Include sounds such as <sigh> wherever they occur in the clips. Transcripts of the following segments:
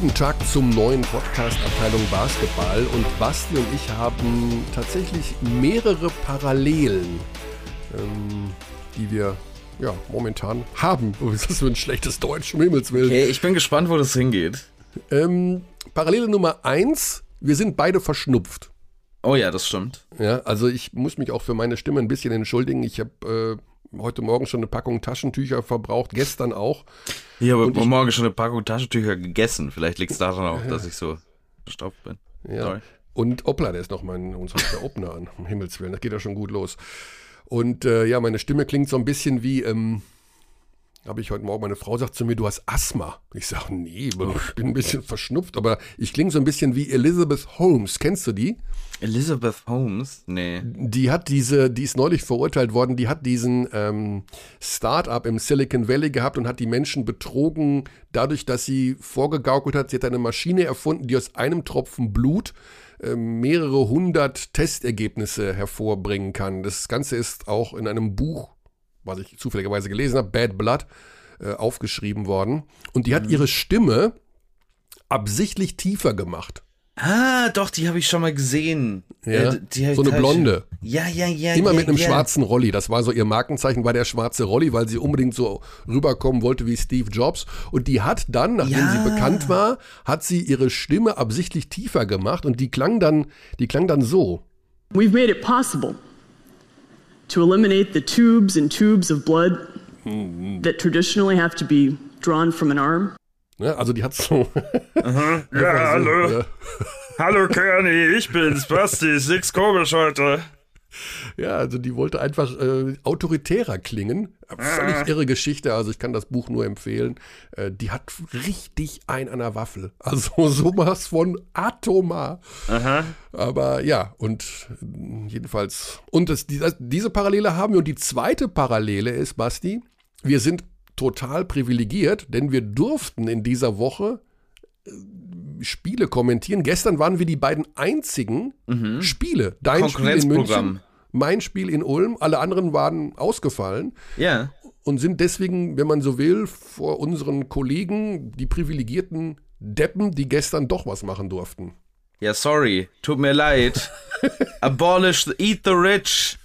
Guten Tag zum neuen Podcast Abteilung Basketball und Basti und ich haben tatsächlich mehrere Parallelen, ähm, die wir ja momentan haben. <laughs> Oh, ist das für ein schlechtes Deutsch, um Himmels Willen. Okay, ich bin gespannt, wo das hingeht. Ähm, Parallele Nummer eins, wir sind beide verschnupft. Oh ja, das stimmt. Ja, also ich muss mich auch für meine Stimme ein bisschen entschuldigen. Ich habe äh, heute Morgen schon eine Packung Taschentücher verbraucht, gestern auch. Ich habe ich- morgen schon eine Packung Taschentücher gegessen. Vielleicht liegt es daran auch, dass ich so verstaubt bin. Ja. Sorry. Und Opla, der ist noch mein, uns hat der Opener an, um Himmels Willen, das geht ja schon gut los. Und äh, ja, meine Stimme klingt so ein bisschen wie, ähm, habe ich heute Morgen, meine Frau sagt zu mir, du hast Asthma. Ich sage, nee, ich bin ein bisschen verschnupft, aber ich klinge so ein bisschen wie Elizabeth Holmes. Kennst du die? Elizabeth Holmes? Nee. Die hat diese, die ist neulich verurteilt worden, die hat diesen ähm, Start-up im Silicon Valley gehabt und hat die Menschen betrogen, dadurch, dass sie vorgegaukelt hat, sie hat eine Maschine erfunden, die aus einem Tropfen Blut äh, mehrere hundert Testergebnisse hervorbringen kann. Das Ganze ist auch in einem Buch, was ich zufälligerweise gelesen habe, Bad Blood, äh, aufgeschrieben worden. Und die hat ihre Stimme absichtlich tiefer gemacht. Ah, doch, die habe ich schon mal gesehen. Ja, Äh, die hab so eine blonde. Ja, ja, ja. Immer ja, mit einem ja. schwarzen Rolli. Das war so ihr Markenzeichen, war der schwarze Rolli, weil sie unbedingt so rüberkommen wollte wie Steve Jobs. Und die hat dann, nachdem Ja. sie bekannt war, hat sie ihre Stimme absichtlich tiefer gemacht und die klang dann, die klang dann so. We've made it possible to eliminate the tubes and tubes of blood that traditionally have to be drawn from an arm. Ne? Also die hat so. <laughs> Ja, so, hallo. ja. Hallo Körny, ich bin's, Basti, ist nix komisch heute. Ja, also die wollte einfach äh, autoritärer klingen. Völlig irre Geschichte, also ich kann das Buch nur empfehlen. Äh, die hat richtig ein an der Waffel. <laughs> Also sowas von atomar. Aber ja, und äh, jedenfalls. Und das, die, diese Parallele haben wir. Und die zweite Parallele ist, Basti, wir sind total privilegiert, denn wir durften in dieser Woche äh, Spiele kommentieren. Gestern waren wir die beiden einzigen Spiele. Dein Spiel in München. Mein Spiel in Ulm. Alle anderen waren ausgefallen Ja. und sind deswegen, wenn man so will, vor unseren Kollegen, die privilegierten Deppen, die gestern doch was machen durften. Ja, sorry. Tut mir leid. <laughs> Abolish, the, eat the rich.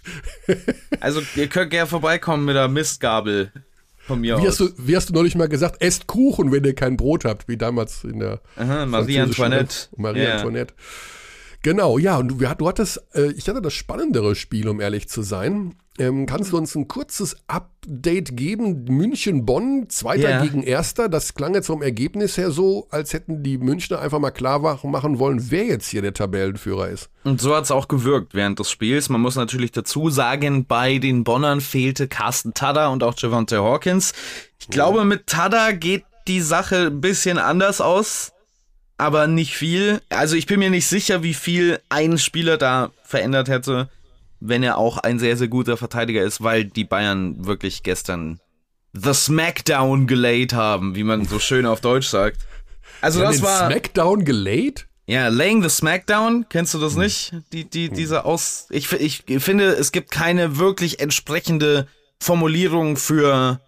Also, ihr könnt gerne vorbeikommen mit der Mistgabel. Von mir Wie aus. hast, du, wie hast du neulich mal gesagt, esst Kuchen, wenn ihr kein Brot habt, wie damals in der Aha, Marie Antoinette. Marie Ja. Antoinette. Genau, ja, und du, du hattest, äh, ich hatte das spannendere Spiel, um ehrlich zu sein. Ähm, kannst du uns ein kurzes Update geben? München-Bonn, Zweiter Ja. gegen Erster. Das klang jetzt vom Ergebnis her so, als hätten die Münchner einfach mal klar machen wollen, wer jetzt hier der Tabellenführer ist. Und so hat's auch gewirkt während des Spiels. Man muss natürlich dazu sagen, bei den Bonnern fehlte Carsten Tada und auch Javante Hawkins. Ich glaube, mit Tada geht die Sache ein bisschen anders aus, aber nicht viel. Also ich bin mir nicht sicher, wie viel ein Spieler da verändert hätte, wenn er auch ein sehr, sehr guter Verteidiger ist, weil die Bayern wirklich gestern The Smackdown gelayed haben, wie man so schön auf Deutsch sagt. Also das war... Smackdown gelayed? Ja, Laying the Smackdown, kennst du Hm. das nicht? Die, die, diese Aus. Ich, ich finde, es gibt keine wirklich entsprechende Formulierung für.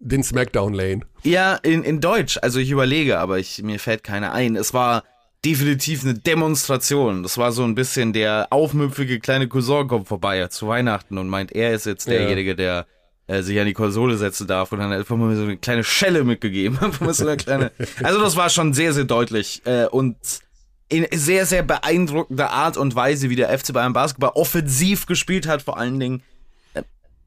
Den Smackdown Lane. Ja, in, in Deutsch. Also ich überlege, aber ich, mir fällt keine ein. Es war definitiv eine Demonstration. Das war so ein bisschen der aufmüpfige kleine Cousin kommt vorbei zu Weihnachten und meint, er ist jetzt Ja. derjenige, der äh, sich an die Konsole setzen darf und dann einfach mal so eine kleine Schelle mitgegeben. <laughs> So eine kleine. <laughs> Also das war schon sehr, sehr deutlich äh, und in sehr, sehr beeindruckender Art und Weise, wie der FC Bayern Basketball offensiv gespielt hat, vor allen Dingen.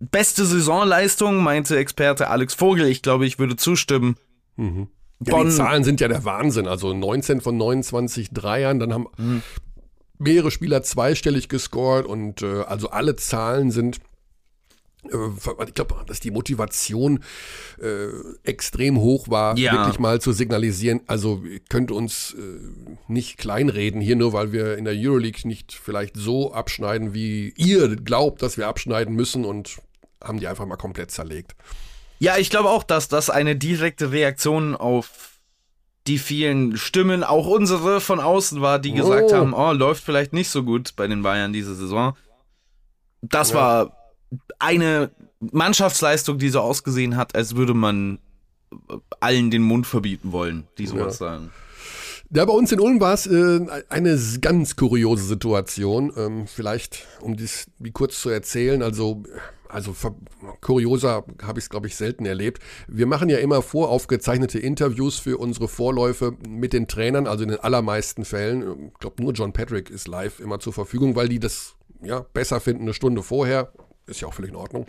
Beste Saisonleistung, meinte Experte Alex Vogel. Ich glaube, ich würde zustimmen. Ja, die Zahlen sind ja der Wahnsinn. Also 19 von 29 Dreiern, dann haben Mhm. mehrere Spieler zweistellig gescored und äh, also alle Zahlen sind. äh, Ich glaube, dass die Motivation äh, extrem hoch war, Ja. wirklich mal zu signalisieren. Also ihr könnt uns äh, nicht kleinreden hier, nur weil wir in der Euroleague nicht vielleicht so abschneiden, wie ihr glaubt, dass wir abschneiden müssen und haben die einfach mal komplett zerlegt. Ja, ich glaube auch, dass das eine direkte Reaktion auf die vielen Stimmen, auch unsere von außen war, die gesagt Oh. haben, oh, läuft vielleicht nicht so gut bei den Bayern diese Saison. Das Ja. war eine Mannschaftsleistung, die so ausgesehen hat, als würde man allen den Mund verbieten wollen, die sowas Ja. sagen. Ja, bei uns in Ulm war es äh, eine ganz kuriose Situation. Ähm, vielleicht, um dies wie kurz zu erzählen, also, also kurioser habe ich es, glaube ich, selten erlebt. Wir machen ja immer voraufgezeichnete Interviews für unsere Vorläufe mit den Trainern, also in den allermeisten Fällen. Ich glaube, nur John Patrick ist live immer zur Verfügung, weil die das ja, besser finden eine Stunde vorher. Ist ja auch völlig in Ordnung.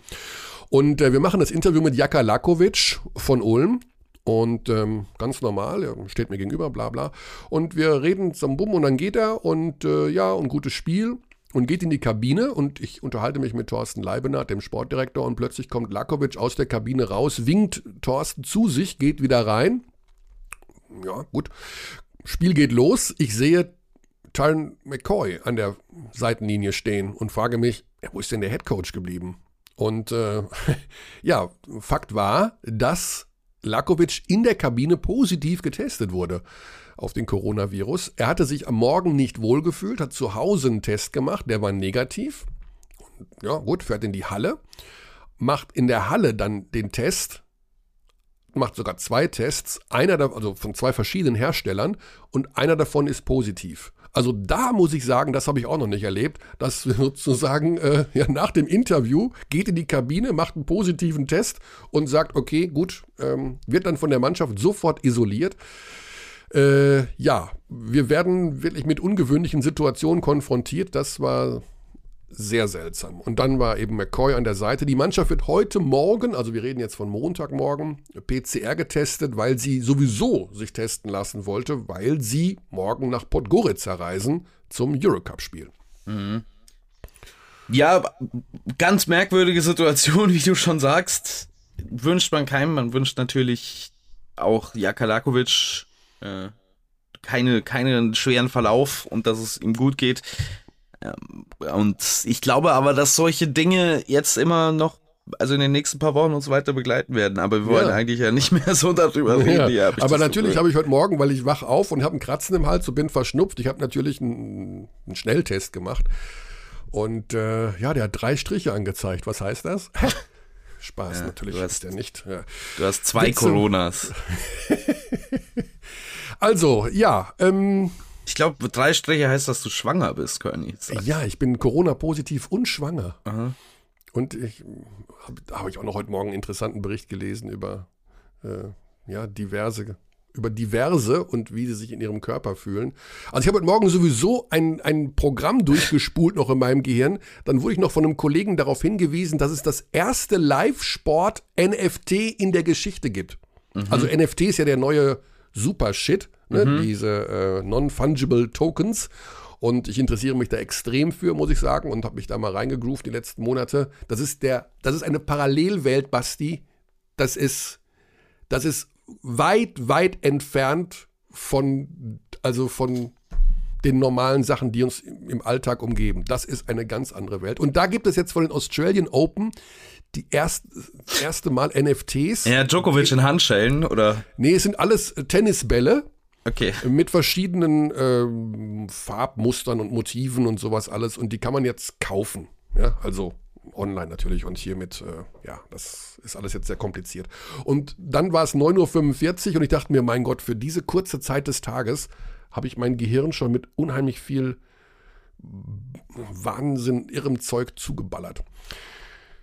Und äh, wir machen das Interview mit Jaka Lakovic von Ulm. Und ähm, ganz normal, er steht mir gegenüber, bla bla. Und wir reden zum Bumm und dann geht er und äh, ja, und gutes Spiel und geht in die Kabine und ich unterhalte mich mit Thorsten Leibenhardt, dem Sportdirektor, und plötzlich kommt Lakovic aus der Kabine raus, winkt Thorsten zu sich, geht wieder rein. Ja, gut. Spiel geht los. Ich sehe Tyron McCoy an der Seitenlinie stehen und frage mich, wo ist denn der Headcoach geblieben? Und äh, <laughs> ja, Fakt war, dass Lakovic in der Kabine positiv getestet wurde auf den Coronavirus. Er hatte sich am Morgen nicht wohlgefühlt, hat zu Hause einen Test gemacht, der war negativ. Ja, gut, fährt in die Halle, macht in der Halle dann den Test, macht sogar zwei Tests, einer da, also von zwei verschiedenen Herstellern und einer davon ist positiv. Also da muss ich sagen, das habe ich auch noch nicht erlebt, dass <laughs> sozusagen äh, ja, nach dem Interview geht in die Kabine, macht einen positiven Test und sagt, okay, gut, ähm, wird dann von der Mannschaft sofort isoliert. Äh, ja, wir werden wirklich mit ungewöhnlichen Situationen konfrontiert. Das war sehr seltsam. Und dann war eben McCoy an der Seite. Die Mannschaft wird heute Morgen, also wir reden jetzt von Montagmorgen, PCR getestet, weil sie sowieso sich testen lassen wollte, weil sie morgen nach Podgorica reisen zum Eurocup-Spiel. Ja, ganz merkwürdige Situation, <laughs> wie du schon sagst. Wünscht man keinem. Man wünscht natürlich auch Jaka Lakovic äh, keine, keinen schweren Verlauf und dass es ihm gut geht. Ähm, und ich glaube aber, dass solche Dinge jetzt immer noch, also in den nächsten paar Wochen uns weiter begleiten werden. Aber wir wollen Ja. eigentlich ja nicht mehr <laughs> so darüber reden. Ja, aber natürlich Gefühl. habe ich heute Morgen, weil ich wach auf und habe einen Kratzen im Hals und bin verschnupft. Ich habe natürlich einen, einen Schnelltest gemacht. Und äh, ja, der hat drei Striche angezeigt. Was heißt das? <laughs> Spaß, Ja, natürlich du hast- der nicht. Ja. Du hast zwei Witze. Coronas. <laughs> Also, ja, ähm, Ich glaube, drei Striche heißt, dass du schwanger bist, Körny. ja, ich bin Corona-positiv und schwanger. Aha. Und ich habe hab ich auch noch heute Morgen einen interessanten Bericht gelesen über äh, ja, diverse, über diverse und wie sie sich in ihrem Körper fühlen. Also ich habe heute Morgen sowieso ein, ein Programm durchgespult noch in meinem Gehirn. Dann wurde ich noch von einem Kollegen darauf hingewiesen, dass es das erste Live-Sport-NFT in der Geschichte gibt. Also NFT ist ja der neue Super-Shit, ne? diese äh, Non-Fungible Tokens. Und ich interessiere mich da extrem für, muss ich sagen, und habe mich da mal reingegroovt die letzten Monate. Das ist der, das ist eine Parallelwelt, Basti. Das ist, das ist weit, weit entfernt von, also von den normalen Sachen, die uns im Alltag umgeben. Das ist eine ganz andere Welt. Und da gibt es jetzt von den Australian Open die erst, erste Mal NFTs. Ja, Djokovic in Handschellen oder? Nee, es sind alles Tennisbälle Okay. mit verschiedenen ähm, Farbmustern und Motiven und sowas alles. Und die kann man jetzt kaufen. Ja, also online natürlich und hier mit, äh, ja, das ist alles jetzt sehr kompliziert. Und dann war es 9.45 Uhr und ich dachte mir, mein Gott, für diese kurze Zeit des Tages habe ich mein Gehirn schon mit unheimlich viel Wahnsinn, irrem Zeug zugeballert.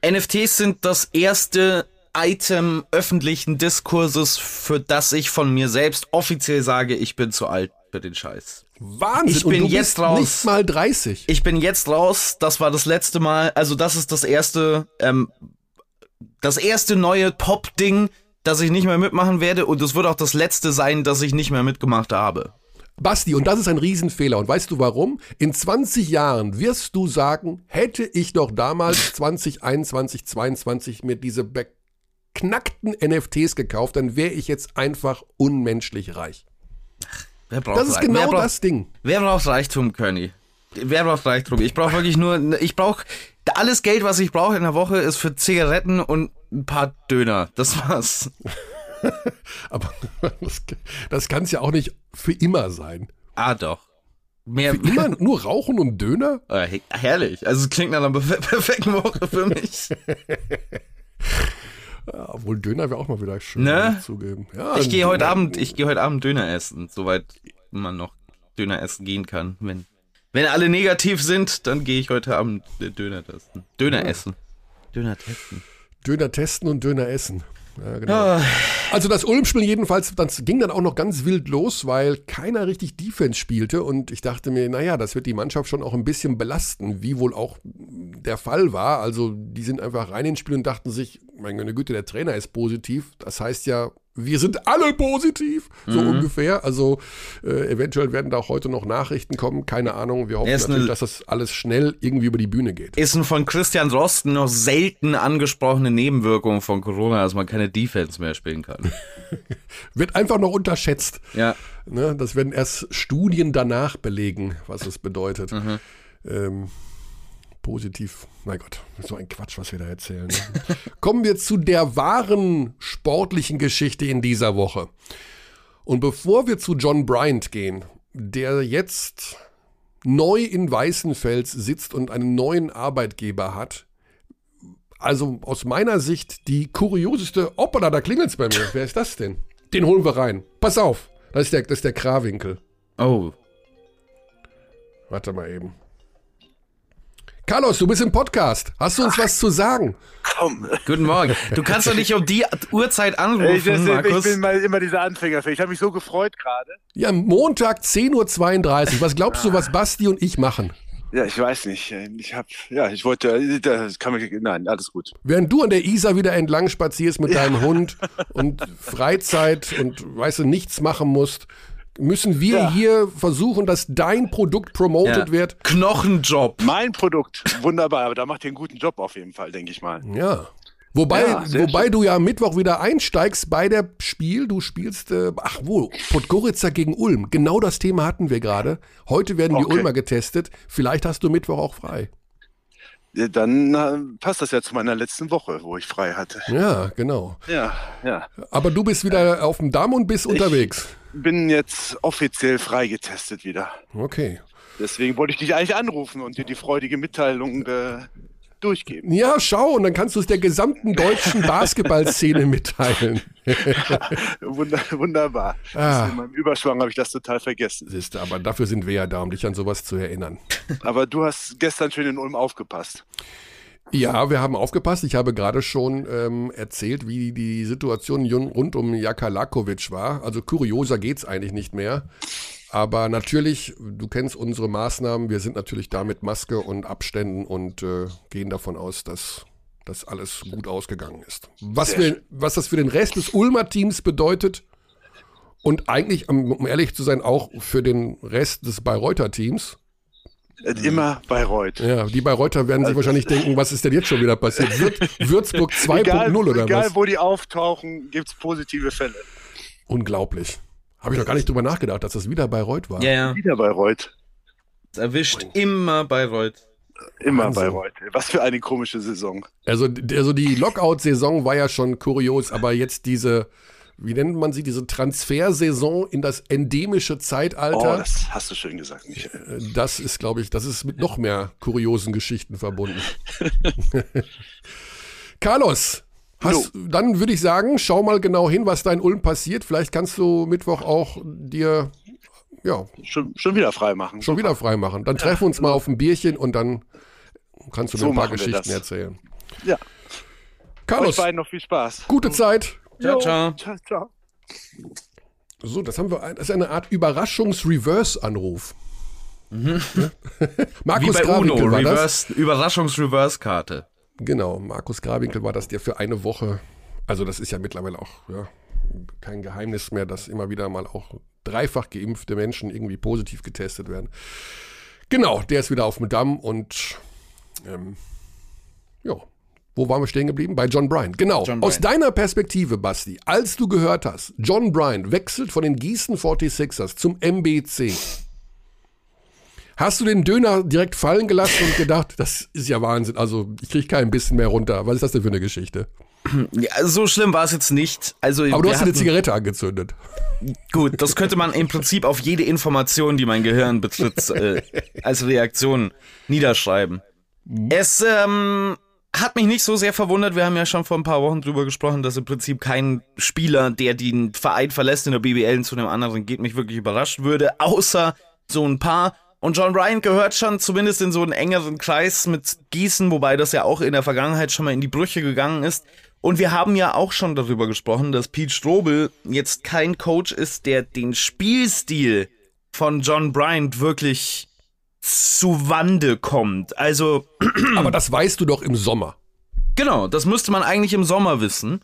NFTs sind das erste Item öffentlichen Diskurses, für das ich von mir selbst offiziell sage, ich bin zu alt für den Scheiß. Wahnsinn, Ich bin jetzt bist raus. nicht mal 30. Ich bin jetzt raus, das war das letzte Mal, also das ist das erste, ähm, das erste neue Pop-Ding, das ich nicht mehr mitmachen werde und es wird auch das letzte sein, das ich nicht mehr mitgemacht habe. Basti, und das ist ein Riesenfehler. Und weißt du warum? In 20 Jahren wirst du sagen, hätte ich doch damals <laughs> 2021, 22 mir diese beknackten NFTs gekauft, dann wäre ich jetzt einfach unmenschlich reich. Wer braucht Das ist Reich- genau braucht, das Ding. Wer braucht Reichtum, Körny? Wer braucht Reichtum? Ich brauche wirklich nur, ich brauche, alles Geld, was ich brauche in der Woche, ist für Zigaretten und ein paar Döner. Das war's. <laughs> Aber das, das kann es ja auch nicht für immer sein. Ah, doch. Mehr, Für immer <laughs> nur Rauchen und Döner? He- herrlich. Also es klingt nach einer perfe- <laughs> perfekten Woche für mich. Ja, obwohl Döner wäre auch mal wieder schön, Ne? zugeben. Ja, Ich gehe heute Abend, ich gehe heute Abend Döner essen, soweit man noch Döner essen gehen kann. Wenn, wenn alle negativ sind, dann gehe ich heute Abend Döner testen. Döner essen. Döner testen. Döner testen und Döner essen. Ja, genau. Ah, Also das Ulm-Spiel jedenfalls, das ging dann auch noch ganz wild los, weil keiner richtig Defense spielte und ich dachte mir, naja, das wird die Mannschaft schon auch ein bisschen belasten, wie wohl auch der Fall war. Also die sind einfach rein ins Spiel und dachten sich, meine Güte, der Trainer ist positiv. Das heißt ja, wir sind alle positiv, so ungefähr. Also äh, eventuell werden da auch heute noch Nachrichten kommen, keine Ahnung. Wir hoffen natürlich, dass das alles schnell irgendwie über die Bühne geht. ist ein von Christian Drosten noch selten angesprochene Nebenwirkung von Corona, dass man keine Defense mehr spielen kann. <laughs> Wird einfach noch unterschätzt. Ja. Ne, das werden erst Studien danach belegen, was es bedeutet. Ähm, positiv. Mein Gott, so ein Quatsch, was wir da erzählen. Ne? <laughs> Kommen wir zu der wahren sportlichen Geschichte in dieser Woche. Und bevor wir zu John Bryant gehen, der jetzt neu in Weißenfels sitzt und einen neuen Arbeitgeber hat, also aus meiner Sicht die kurioseste. Hoppala, da klingelt's bei mir. Wer ist das denn? Den holen wir rein. Pass auf. Das ist der, das ist der Krawinkel. Oh. Warte mal eben. Carlos, du bist im Podcast. Hast du uns was zu sagen? Komm. Guten Morgen. Du kannst doch nicht um die Uhrzeit Ich, anrufen, ich Markus. bin mal immer dieser Anfänger. Ich habe mich so gefreut gerade. Ja, Montag 10.32 Uhr. Was glaubst du, was Basti und ich machen? Ja, ich weiß nicht. Ich habe, ja, ich wollte, das kann man, nein, alles gut. Während du an der Isar wieder entlang spazierst mit deinem Hund und <laughs> Freizeit und weißt du, nichts machen musst, müssen wir Ja. hier versuchen, dass dein Produkt promoted Ja. wird. Knochenjob. Mein Produkt, wunderbar, aber da macht ihr einen guten Job auf jeden Fall, denke ich mal. Ja. Wobei, Ja, wobei schön. du ja am Mittwoch wieder einsteigst bei der Spiel. Du spielst, äh, ach wo, Podgorica gegen Ulm. Genau das Thema hatten wir gerade. Heute werden die Okay. Ulmer getestet. Vielleicht hast du Mittwoch auch frei. Ja, Dann äh, passt das ja zu meiner letzten Woche, wo ich frei hatte. Ja, genau. Ja, ja. Aber du bist wieder auf dem Damm und bist unterwegs. Bin jetzt offiziell freigetestet wieder. Okay. Deswegen wollte ich dich eigentlich anrufen und dir die freudige Mitteilung äh, durchgeben. Ja, schau, und dann kannst du es der gesamten deutschen <laughs> Basketballszene mitteilen. <laughs> Wunder, wunderbar. Ah. In meinem Überschwang habe ich das total vergessen. Siehst aber dafür sind wir ja da, um dich an sowas zu erinnern. Aber du hast gestern schön in Ulm aufgepasst. Ja, wir haben aufgepasst. Ich habe gerade schon ähm, erzählt, wie die Situation rund um Jaka Lakovic war. Also kurioser geht's eigentlich nicht mehr. Aber natürlich, du kennst unsere Maßnahmen. Wir sind natürlich da mit Maske und Abständen und äh, gehen davon aus, dass das alles gut ausgegangen ist. Was, wir, was das für den Rest des Ulmer Teams bedeutet und eigentlich, um um ehrlich zu sein, auch für den Rest des Bayreuther Teams. Äh, Immer Bayreuth. Ja, die Bayreuther werden sich wahrscheinlich <laughs> denken, was ist denn jetzt schon wieder passiert? Würz, Würzburg 2.0 <laughs> egal, oder egal was? wo die auftauchen, gibt es positive Fälle. Unglaublich. Habe ich noch gar nicht drüber nachgedacht, dass das wieder Bayreuth war. Ja, ja. Wieder Bayreuth. Es erwischt immer Bayreuth. Immer Wahnsinn. Bayreuth. Was für eine komische Saison. Also, also die Lockout-Saison war ja schon kurios, aber jetzt diese, wie nennt man sie, diese Transfersaison in das endemische Oh, Zeitalter, das hast du schön gesagt, Michael. äh, das ist, glaube ich, das ist mit noch mehr kuriosen Geschichten verbunden. <laughs> Carlos, hast, dann würde ich sagen, schau mal genau hin, was da in Ulm passiert. Vielleicht kannst du Mittwoch auch dir ja, Schon, schon wieder frei machen. schon wieder frei machen. Dann treffen wir uns mal auf ein Bierchen und dann kannst du mir So ein paar Geschichten erzählen. Ja. Euch Carlos, beiden noch viel Spaß. gute Zeit. Ciao, ciao. Ciao, ciao. So, das haben wir. Das ist eine Art Überraschungs-Reverse-Anruf. <laughs> Wie Markus bei UNO, Grawinkel war das. Reverse, Überraschungs-Reverse-Karte. Genau, Markus Grawinkel war das, der für eine Woche. Also, das ist ja mittlerweile auch ja, kein Geheimnis mehr, dass immer wieder mal auch dreifach geimpfte Menschen irgendwie positiv getestet werden. Genau, der ist wieder auf dem Damm und ähm, ja, wo waren wir stehen geblieben? Bei John Bryan. Genau. John Aus Bryant. deiner Perspektive, Basti, als du gehört hast, John Bryan wechselt von den Gießen 46ers zum MBC. Hast du den Döner direkt fallen gelassen und gedacht, das ist ja Wahnsinn, also ich kriege kein bisschen mehr runter. Was ist das denn für eine Geschichte? Ja, so schlimm war es jetzt nicht. Also, Aber du hast eine Zigarette angezündet. Gut, das könnte man im Prinzip auf jede Information, die mein Gehirn betritt, äh, als Reaktion niederschreiben. Es, ähm, hat mich nicht so sehr verwundert. Wir haben ja schon vor ein paar Wochen drüber gesprochen, dass im Prinzip kein Spieler, der den Verein verlässt in der BBL zu einem anderen geht, mich wirklich überrascht würde, außer so ein paar. Und John Bryant gehört schon zumindest in so einen engeren Kreis mit Gießen, wobei das ja auch in der Vergangenheit schon mal in die Brüche gegangen ist. Und wir haben ja auch schon darüber gesprochen, dass Pete Strobel jetzt kein Coach ist, der den Spielstil von John Bryant wirklich zu Wande kommt. Also. <clears throat> Aber das weißt du doch im Sommer. Genau, das müsste man eigentlich im Sommer wissen.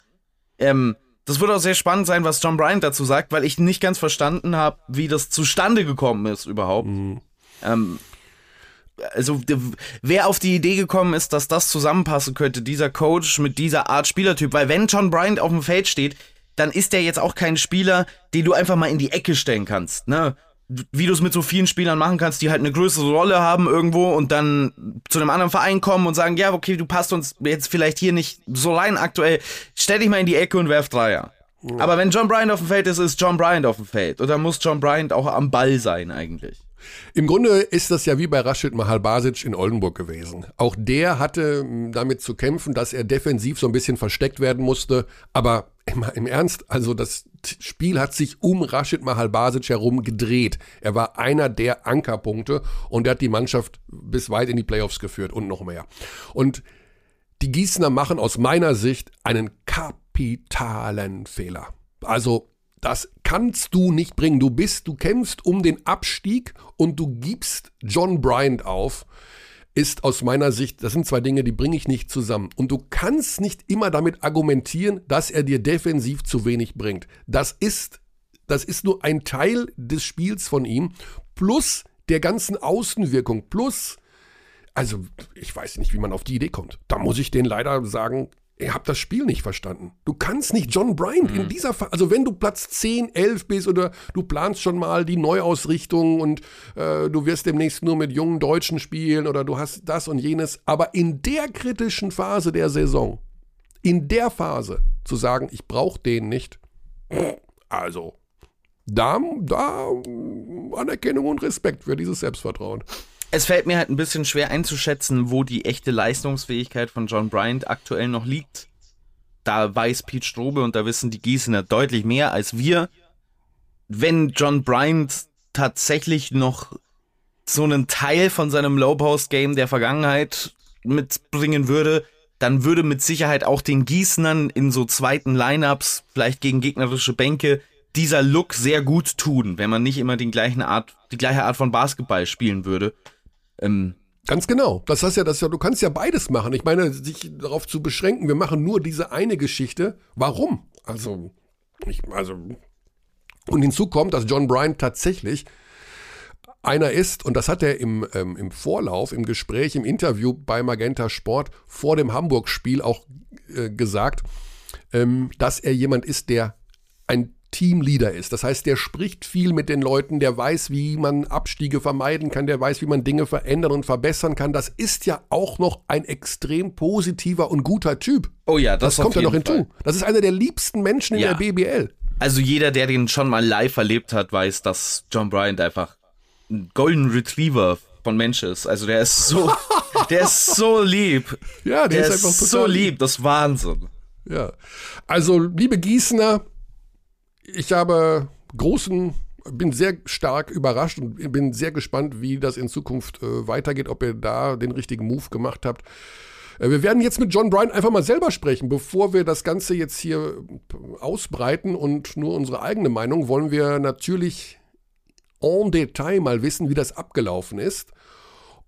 Ähm, das wird auch sehr spannend sein, was John Bryant dazu sagt, weil ich nicht ganz verstanden habe, wie das zustande gekommen ist überhaupt. Mhm. Ähm, also wer auf die Idee gekommen ist, dass das zusammenpassen könnte, dieser Coach mit dieser Art Spielertyp, weil wenn John Bryant auf dem Feld steht, dann ist er jetzt auch kein Spieler, den du einfach mal in die Ecke stellen kannst, ne? Wie du es mit so vielen Spielern machen kannst, die halt eine größere Rolle haben irgendwo und dann zu einem anderen Verein kommen und sagen, ja, okay, du passt uns jetzt vielleicht hier nicht so rein aktuell, stell dich mal in die Ecke und werf Dreier. Ja. Aber wenn John Bryant auf dem Feld ist, ist John Bryant auf dem Feld. Und dann muss John Bryant auch am Ball sein eigentlich. Im Grunde ist das ja wie bei Rashid Mahalbasic in Oldenburg gewesen. Auch der hatte hm, damit zu kämpfen, dass er defensiv so ein bisschen versteckt werden musste. Aber immer im Ernst, also das Spiel hat sich um Rashid Mahalbasic herum gedreht. Er war einer der Ankerpunkte und er hat die Mannschaft bis weit in die Playoffs geführt und noch mehr. Und die Gießener machen aus meiner Sicht einen kapitalen Fehler. Also das kannst du nicht bringen. Du bist, du kämpfst um den Abstieg und du gibst John Bryant auf. Ist aus meiner Sicht, das sind zwei Dinge, die bringe ich nicht zusammen. Und du kannst nicht immer damit argumentieren, dass er dir defensiv zu wenig bringt. Das ist, das ist nur ein Teil des Spiels von ihm, plus der ganzen Außenwirkung, plus, also ich weiß nicht, wie man auf die Idee kommt. Da muss ich den leider sagen, Ihr habt das Spiel nicht verstanden. Du kannst nicht John Bryant mhm. in dieser Phase, also wenn du Platz 10, 11 bist oder du planst schon mal die Neuausrichtung und äh, du wirst demnächst nur mit jungen Deutschen spielen oder du hast das und jenes, aber in der kritischen Phase der Saison, in der Phase zu sagen, ich brauche den nicht, also da, da Anerkennung und Respekt für dieses Selbstvertrauen. Es fällt mir halt ein bisschen schwer einzuschätzen, wo die echte Leistungsfähigkeit von John Bryant aktuell noch liegt. Da weiß Pete Strobe und da wissen die Gießener deutlich mehr als wir. Wenn John Bryant tatsächlich noch so einen Teil von seinem Low-Post-Game der Vergangenheit mitbringen würde, dann würde mit Sicherheit auch den Gießnern in so zweiten Lineups, vielleicht gegen gegnerische Bänke, dieser Look sehr gut tun, wenn man nicht immer den gleichen Art, die gleiche Art von Basketball spielen würde. Ähm, Ganz genau. Das heißt ja, das ja, du kannst ja beides machen. Ich meine, sich darauf zu beschränken, wir machen nur diese eine Geschichte. Warum? Also, ich, also, und hinzu kommt, dass John Bryan tatsächlich einer ist, und das hat er im, ähm, im Vorlauf, im Gespräch, im Interview bei Magenta Sport vor dem Hamburg-Spiel auch äh, gesagt, ähm, dass er jemand ist, der ein Teamleader ist. Das heißt, der spricht viel mit den Leuten, der weiß, wie man Abstiege vermeiden kann, der weiß, wie man Dinge verändern und verbessern kann. Das ist ja auch noch ein extrem positiver und guter Typ. Oh ja, das, das kommt ja noch hinzu. Fall. Das ist einer der liebsten Menschen ja. in der BBL. Also jeder, der den schon mal live erlebt hat, weiß, dass John Bryant einfach ein Golden Retriever von Mensch ist. Also der ist so, <laughs> der ist so lieb. Ja, der, der ist, einfach so lieb. Das ist Wahnsinn. Ja. Also, liebe Gießener, ich habe großen, bin sehr stark überrascht und bin sehr gespannt, wie das in Zukunft äh, weitergeht, ob ihr da den richtigen Move gemacht habt. Äh, wir werden jetzt mit John Bryan einfach mal selber sprechen. Bevor wir das Ganze jetzt hier ausbreiten und nur unsere eigene Meinung, wollen wir natürlich en Detail mal wissen, wie das abgelaufen ist.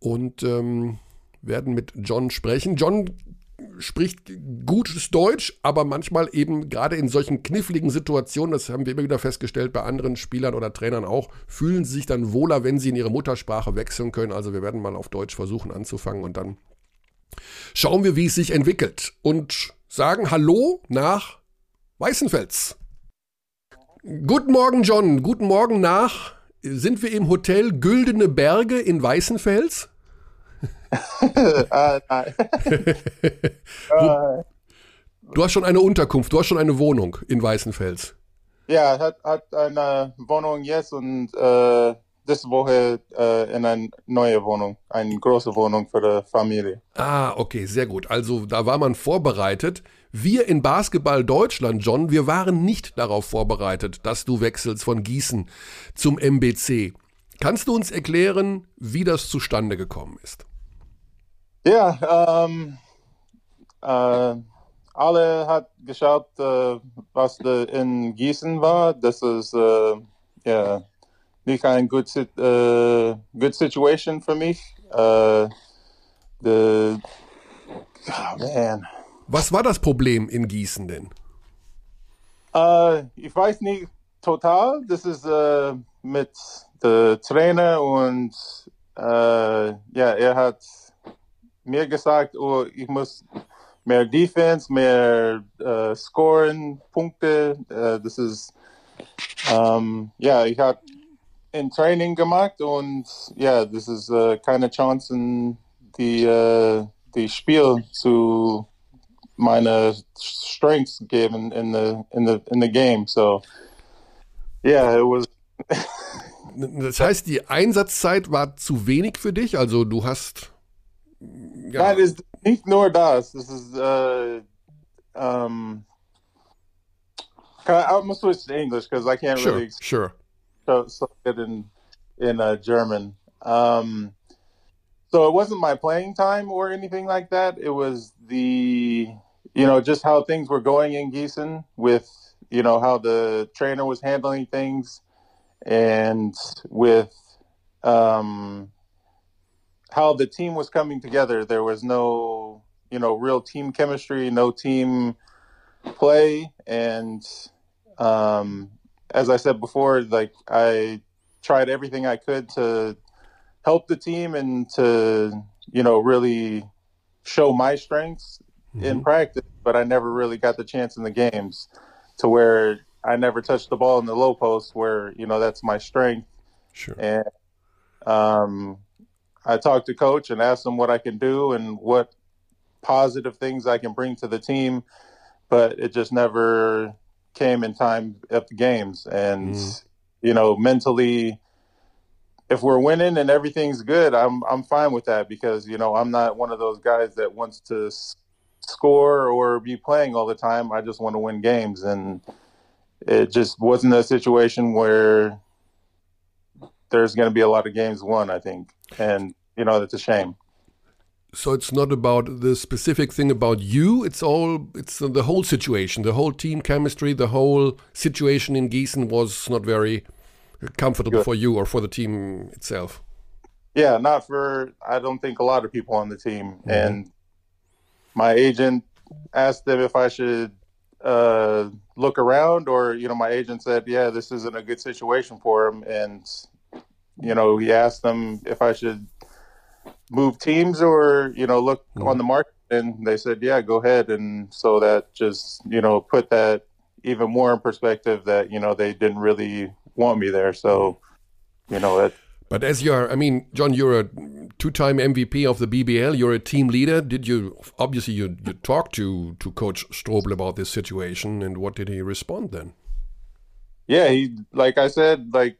Und ähm, werden mit John sprechen. John spricht gutes Deutsch, aber manchmal eben gerade in solchen kniffligen Situationen, das haben wir immer wieder festgestellt bei anderen Spielern oder Trainern auch, fühlen sie sich dann wohler, wenn sie in ihre Muttersprache wechseln können. Also wir werden mal auf Deutsch versuchen anzufangen und dann schauen wir, wie es sich entwickelt und sagen Hallo nach Weißenfels. Guten Morgen, John. Guten Morgen nach. Sind wir im Hotel Güldene Berge in Weißenfels? <laughs> ah, nein. <laughs> du, du, hast schon eine Unterkunft, du hast schon eine Wohnung in Weißenfels. Ja, hat, hat eine Wohnung jetzt und äh, diese Woche äh, in eine neue Wohnung, eine große Wohnung für die Familie. Ah, okay, sehr gut. Also da war man vorbereitet. Wir in Basketball Deutschland, John, wir waren nicht darauf vorbereitet, dass du wechselst von Gießen zum MBC. Kannst du uns erklären, wie das zustande gekommen ist? Ja, ähm, äh, alle hat geschaut, äh, was in Gießen war. Das ist äh, ja, nicht eine sit äh, good situation für mich. Äh, the, oh, man. Was war das Problem in Gießen denn? Äh, ich weiß nicht total. Das ist äh, mit dem Trainer und äh, ja, er hat mir gesagt, oh, ich muss mehr Defense, mehr äh, Scoren, Punkte. Äh, das ist, ähm, ja, ich habe in Training gemacht und ja, das ist äh, keine Chance, die, äh, die Spiel zu meine strengths geben in the in the in the game. So yeah, it was. <laughs> das heißt, die Einsatzzeit war zu wenig für dich. Also du hast. Ist nicht nur das. Das ist. Uh, um, I'm gonna switch to English because I can't sure, really. Sure. So, so it in in uh, German. Um, so it wasn't my playing time or anything like that. It was the you know, just how things were going in Gießen with, you know, how the trainer was handling things and with um, how the team was coming together. There was no, you know, real team chemistry, no team play. And um, as I said before, like I tried everything I could to help the team and to, you know, really show my strengths mm-hmm. in practice, but I never really got the chance in the games to where I never touched the ball in the low post where, you know, that's my strength. Sure. And um, I talked to coach and asked him what I can do and what positive things I can bring to the team, but it just never came in time at the games. And, mm. you know, mentally, if we're winning and everything's good, I'm I'm fine with that because you know I'm not one of those guys that wants to score or be playing all the time. I just want to win games, and it just wasn't a situation where there's going to be a lot of games won. I think, and you know that's a shame. So it's not about the specific thing about you. It's all it's the whole situation, the whole team chemistry, the whole situation in Gießen was not very comfortable Good. for you or for the team itself. Yeah, not for I don't think a lot of people on the team, mm -hmm. and my agent asked them if I should uh, look around, or you know, my agent said, "Yeah, this isn't a good situation for him," and you know, he asked them if I should move teams or you know look mm-hmm. on the market, and they said, "Yeah, go ahead." And so that just you know put that even more in perspective that you know they didn't really want me there. So you know that but as you're, I mean, John, you're a two-time MVP of the BBL. You're a team leader. Did you obviously you you talked to to Coach Strobel about this situation, and what did he respond then? Yeah, he like I said, like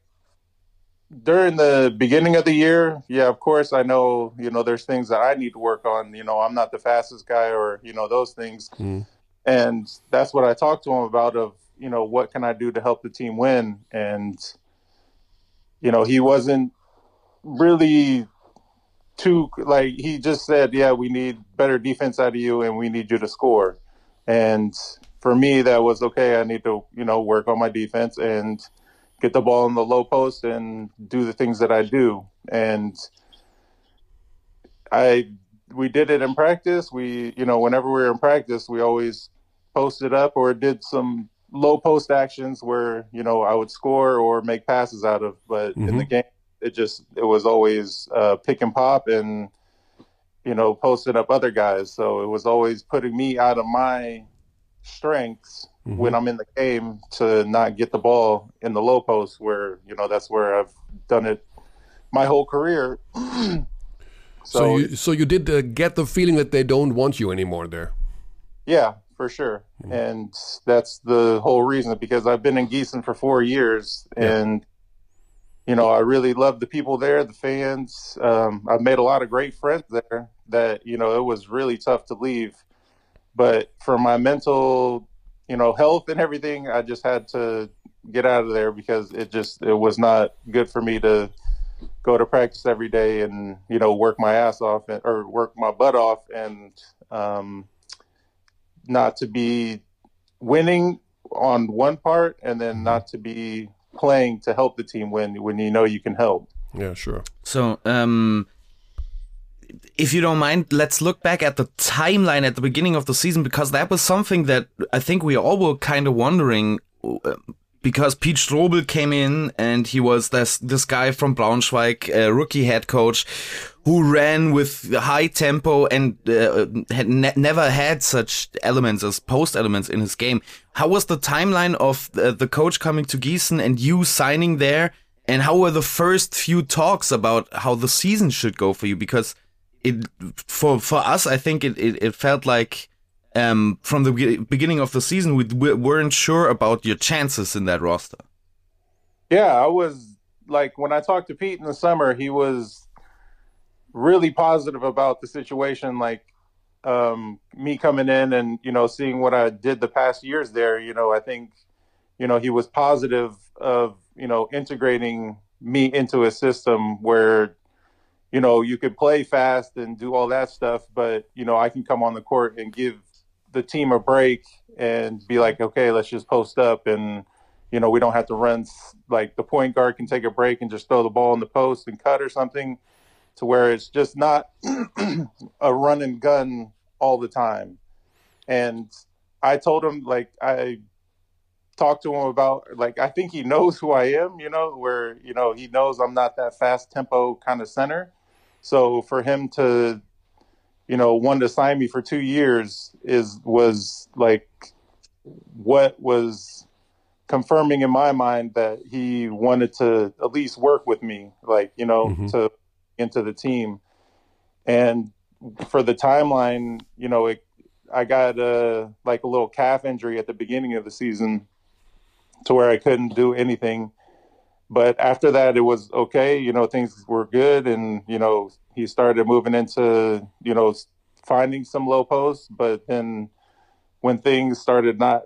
during the beginning of the year, yeah, of course, I know you know there's things that I need to work on. You know, I'm not the fastest guy, or you know those things, mm. and that's what I talked to him about. Of you know, what can I do to help the team win? And you know, he wasn't really too like he just said, yeah, we need better defense out of you, and we need you to score. And for me, that was okay. I need to you know work on my defense and get the ball in the low post and do the things that I do. And I we did it in practice. We you know whenever we were in practice, we always posted up or did some low post actions where you know I would score or make passes out of. But mm-hmm. in the mm-hmm. game, it just it was always uh, pick and pop and you know posting up other guys. So it was always putting me out of my strengths mm-hmm. when I'm in the game to not get the ball in the low post where you know that's where I've done it my whole career. <clears throat> so, so you so you did uh, get the feeling that they don't want you anymore there. Yeah, for sure. Mm-hmm. And that's the whole reason because I've been in Gießen for four years yeah. and you know, I really love the people there, the fans. Um, I've made a lot of great friends there that, you know, it was really tough to leave. But for my mental, you know, health and everything, I just had to get out of there because it just, it was not good for me to go to practice every day and, you know, work my ass off and, or work my butt off and um, not to be winning on one part and then not to be playing to help the team win when you know you can help. Yeah, sure. So, um, if you don't mind, let's look back at the timeline at the beginning of the season because that was something that I think we all were kind of wondering. Uh, because Pete Strobel came in and he was this this guy from Braunschweig, a rookie head coach, who ran with high tempo and uh, had ne never had such elements as post elements in his game. How was the timeline of the, the coach coming to Gießen and you signing there? And how were the first few talks about how the season should go for you? Because it for for us, I think it it, it felt like um, from the beginning of the season we weren't sure about your chances in that roster. Yeah, I was like when I talked to Pete in the summer, he was really positive about the situation. Like um, me coming in and you know seeing what I did the past years there. You know, I think you know he was positive of you know integrating me into a system where you know you could play fast and do all that stuff, but you know I can come on the court and give the team a break and be like, okay, let's just post up and you know we don't have to run like the point guard can take a break and just throw the ball in the post and cut or something to where it's just not <clears throat> a run and gun all the time. And I told him like I talked to him about like I think he knows who I am, you know, where you know he knows I'm not that fast tempo kind of center. So for him to you know want to sign me for 2 years is was like what was confirming in my mind that he wanted to at least work with me like you know mm-hmm. to into the team and for the timeline, you know, it, I got a like a little calf injury at the beginning of the season, to where I couldn't do anything. But after that, it was okay. You know, things were good, and you know, he started moving into you know finding some low posts. But then, when things started not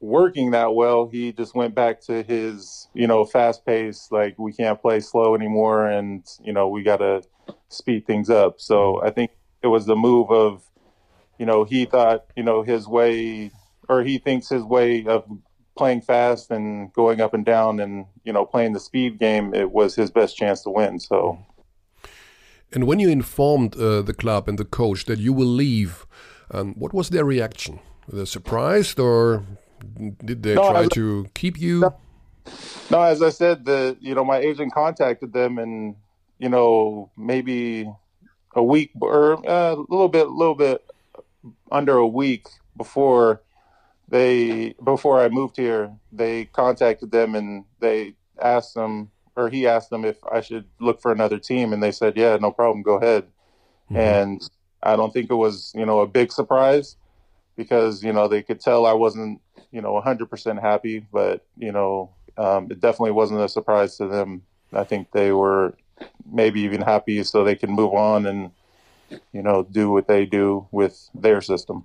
working that well, he just went back to his you know fast pace. Like we can't play slow anymore, and you know we got to speed things up. So I think it was the move of, you know, he thought, you know, his way, or he thinks his way of playing fast and going up and down and, you know, playing the speed game, it was his best chance to win. So. And when you informed uh, the club and the coach that you will leave, um, what was their reaction? Were they surprised or did they no, try to keep you? No, no, as I said, the you know my agent contacted them and you know, maybe a week or uh, a little bit, a little bit under a week before they before I moved here, they contacted them and they asked them or he asked them if I should look for another team and they said, "Yeah, no problem, go ahead." Mm-hmm. And I don't think it was, you know, a big surprise because, you know, they could tell I wasn't, you know, 100% happy, but, you know, um, it definitely wasn't a surprise to them. I think they were maybe even happy so they can move on and you know do what they do with their system.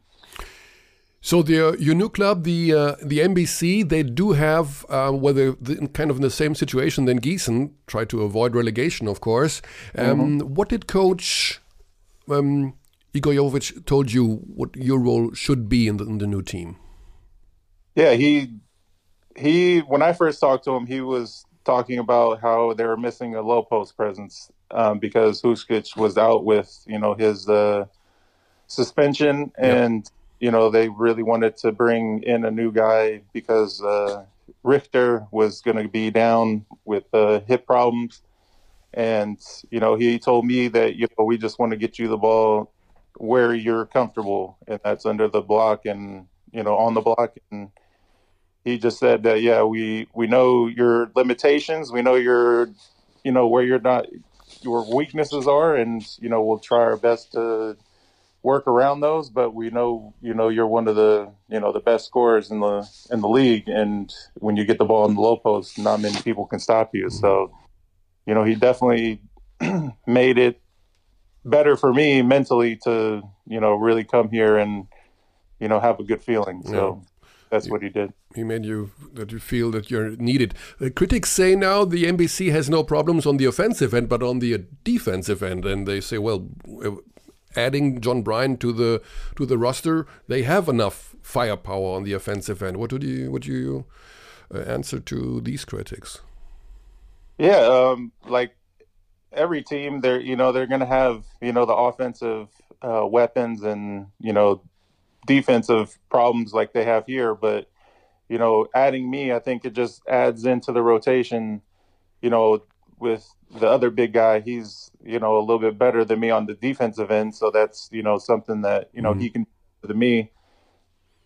So the uh, your club, the uh, the MBC, they do have uh, whether the, kind of in the same situation than Gießen, try to avoid relegation, of course. Um, mm -hmm. What did Coach um, Igor Jovic told you what your role should be in the, in the new team? Yeah, he he when I first talked to him, he was talking about how they were missing a low post presence um, because Huskic was out with you know his uh, suspension, and yep. You know they really wanted to bring in a new guy because uh, Richter was going to be down with uh, hip problems, and you know he told me that you know we just want to get you the ball where you're comfortable, and that's under the block and you know on the block. And he just said that yeah we we know your limitations. We know your you know where you're not your weaknesses are. And you know we'll try our best to work around those but we know you know you're one of the you know the best scorers in the in the league and when you get the ball in the low post not many people can stop you so you know, he definitely <clears throat> made it better for me mentally to, you know, really come here and, you know, have a good feeling. So that's what he did. He made you that you feel that you're needed. Uh, critics say now the NBC has no problems on the offensive end, but on the defensive end, and they say, well, adding John Bryan to the to the roster, they have enough firepower on the offensive end. What would you would you uh, answer to these critics? Yeah, um, like every team, they're you know they're going to have you know the offensive uh, weapons and you know defensive problems like they have here, but you know, adding me, I think it just adds into the rotation. You know, with the other big guy, he's you know a little bit better than me on the defensive end, so that's you know something that you know mm-hmm. he can to me.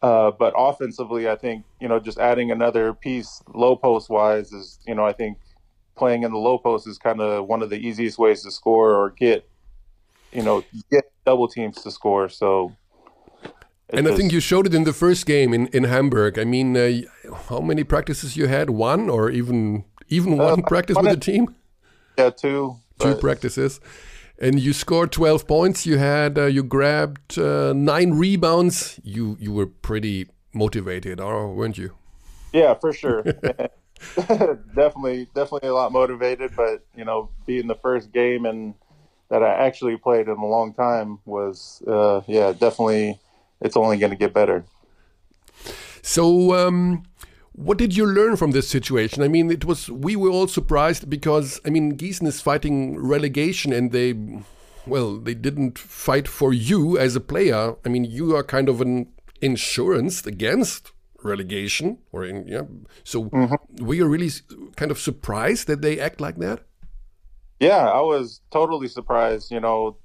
Uh, but offensively, I think you know just adding another piece low post wise is you know I think playing in the low post is kind of one of the easiest ways to score or get you know get double teams to score. So and I think you showed it in the first game in, in Hamburg. I mean, uh, how many practices you had? One or even even uh, one practice one with the team? Yeah, two. Two practices, and you scored twelve points. You had uh, you grabbed uh, nine rebounds. You you were pretty motivated, or weren't you? Yeah, for sure. <laughs> <laughs> definitely, definitely a lot motivated. But you know, being the first game and that I actually played in a long time was, uh, yeah, definitely it's only going to get better. So, um, what did you learn from this situation? I mean, it was we were all surprised because I mean, Gießen is fighting relegation, and they, well, they didn't fight for you as a player. I mean, you are kind of an insurance against relegation, or in, yeah. So, mm -hmm. were you really kind of surprised that they act like that? Yeah, I was totally surprised. You know,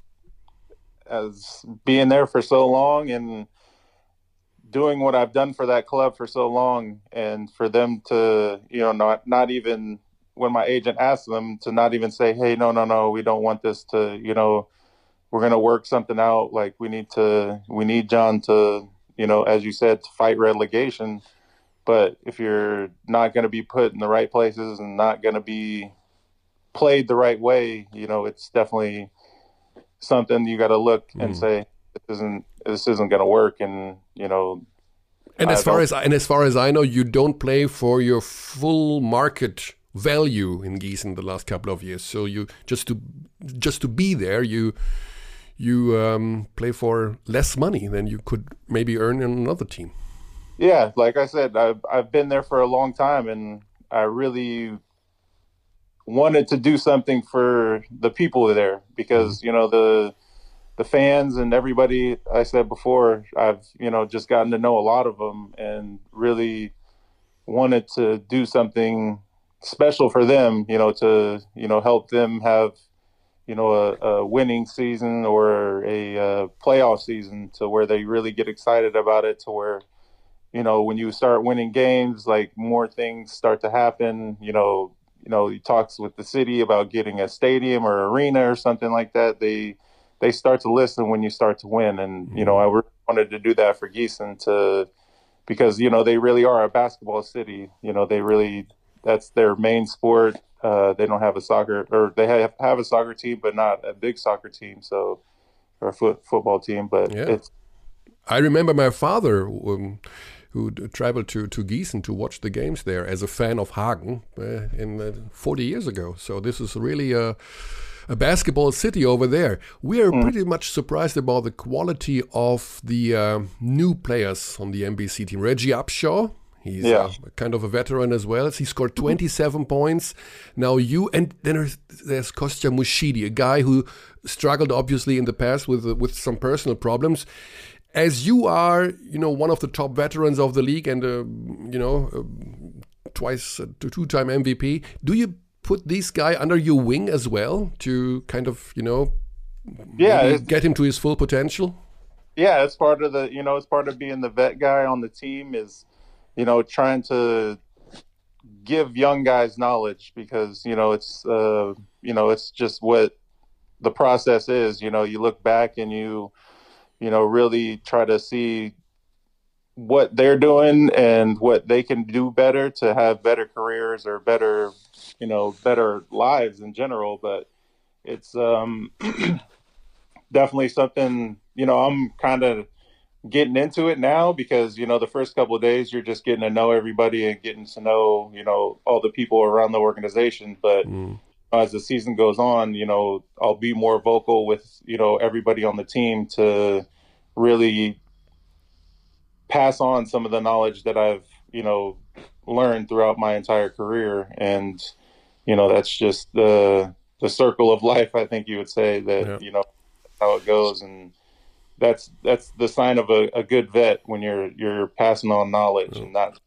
as being there for so long and doing what I've done for that club for so long, and for them to, you know, not not even when my agent asked them to not even say, "Hey, no, no, no, we don't want this to," you know, we're gonna work something out. Like we need to, we need John to, you know, as you said, to fight relegation. But if you're not going to be put in the right places and not going to be played the right way, you know, it's definitely something you got to look and mm. say this isn't this isn't going to work, and you know. And as far as and as far as I know, you don't play for your full market value in Gießen the last couple of years. So you just to just to be there, you you um, play for less money than you could maybe earn in another team. Yeah, like I said, I've I've been there for a long time, and I really wanted to do something for the people there because mm-hmm. you know the the fans and everybody I said before I've you know just gotten to know a lot of them and really wanted to do something special for them you know to you know help them have you know a, a winning season or a, a playoff season to where they really get excited about it to where you know when you start winning games like more things start to happen you know you know, he talks with the city about getting a stadium or arena or something like that. They they start to listen when you start to win, and you know, I mm-hmm. wanted to do that for Gießen to because you know they really are a basketball city. You know, they really that's their main sport. Uh, they don't have a soccer or they have have a soccer team, but not a big soccer team. So or a foot, football team, but yeah. it's. I remember my father. Um, who traveled to, to Gießen to watch the games there as a fan of Hagen uh, in uh, 40 years ago. So this is really a, a basketball city over there. We are mm. pretty much surprised about the quality of the uh, new players on the NBC team. Reggie Upshaw, He's yeah. uh, kind of a veteran as well. He scored 27 points. Now you and then there's, there's Kostya Mushidi, a guy who struggled obviously in the past with with some personal problems as you are, you know, one of the top veterans of the league and, uh, you know, uh, twice, uh, two-time MVP, do you put this guy under your wing as well to kind of, you know, yeah, get him to his full potential? Yeah, it's part of the, you know, it's part of being the vet guy on the team is, you know, trying to give young guys knowledge because, you know, it's, uh, you know, it's just what the process is. You know, you look back and you, you know, really try to see what they're doing and what they can do better to have better careers or better you know, better lives in general. But it's um, <clears throat> definitely something, you know, I'm kind of getting into it now because, you know, the first couple of days you're just getting to know everybody and getting to know, you know, all the people around the organization. But as the season goes on, you know, I'll be more vocal with, you know, everybody on the team to really pass on some of the knowledge that I've, you know, learned throughout my entire career. And, you know, that's just the the circle of life, I think you would say that, Yeah. you know, how it goes and that's that's the sign of a, a good vet when you're you're passing on knowledge and not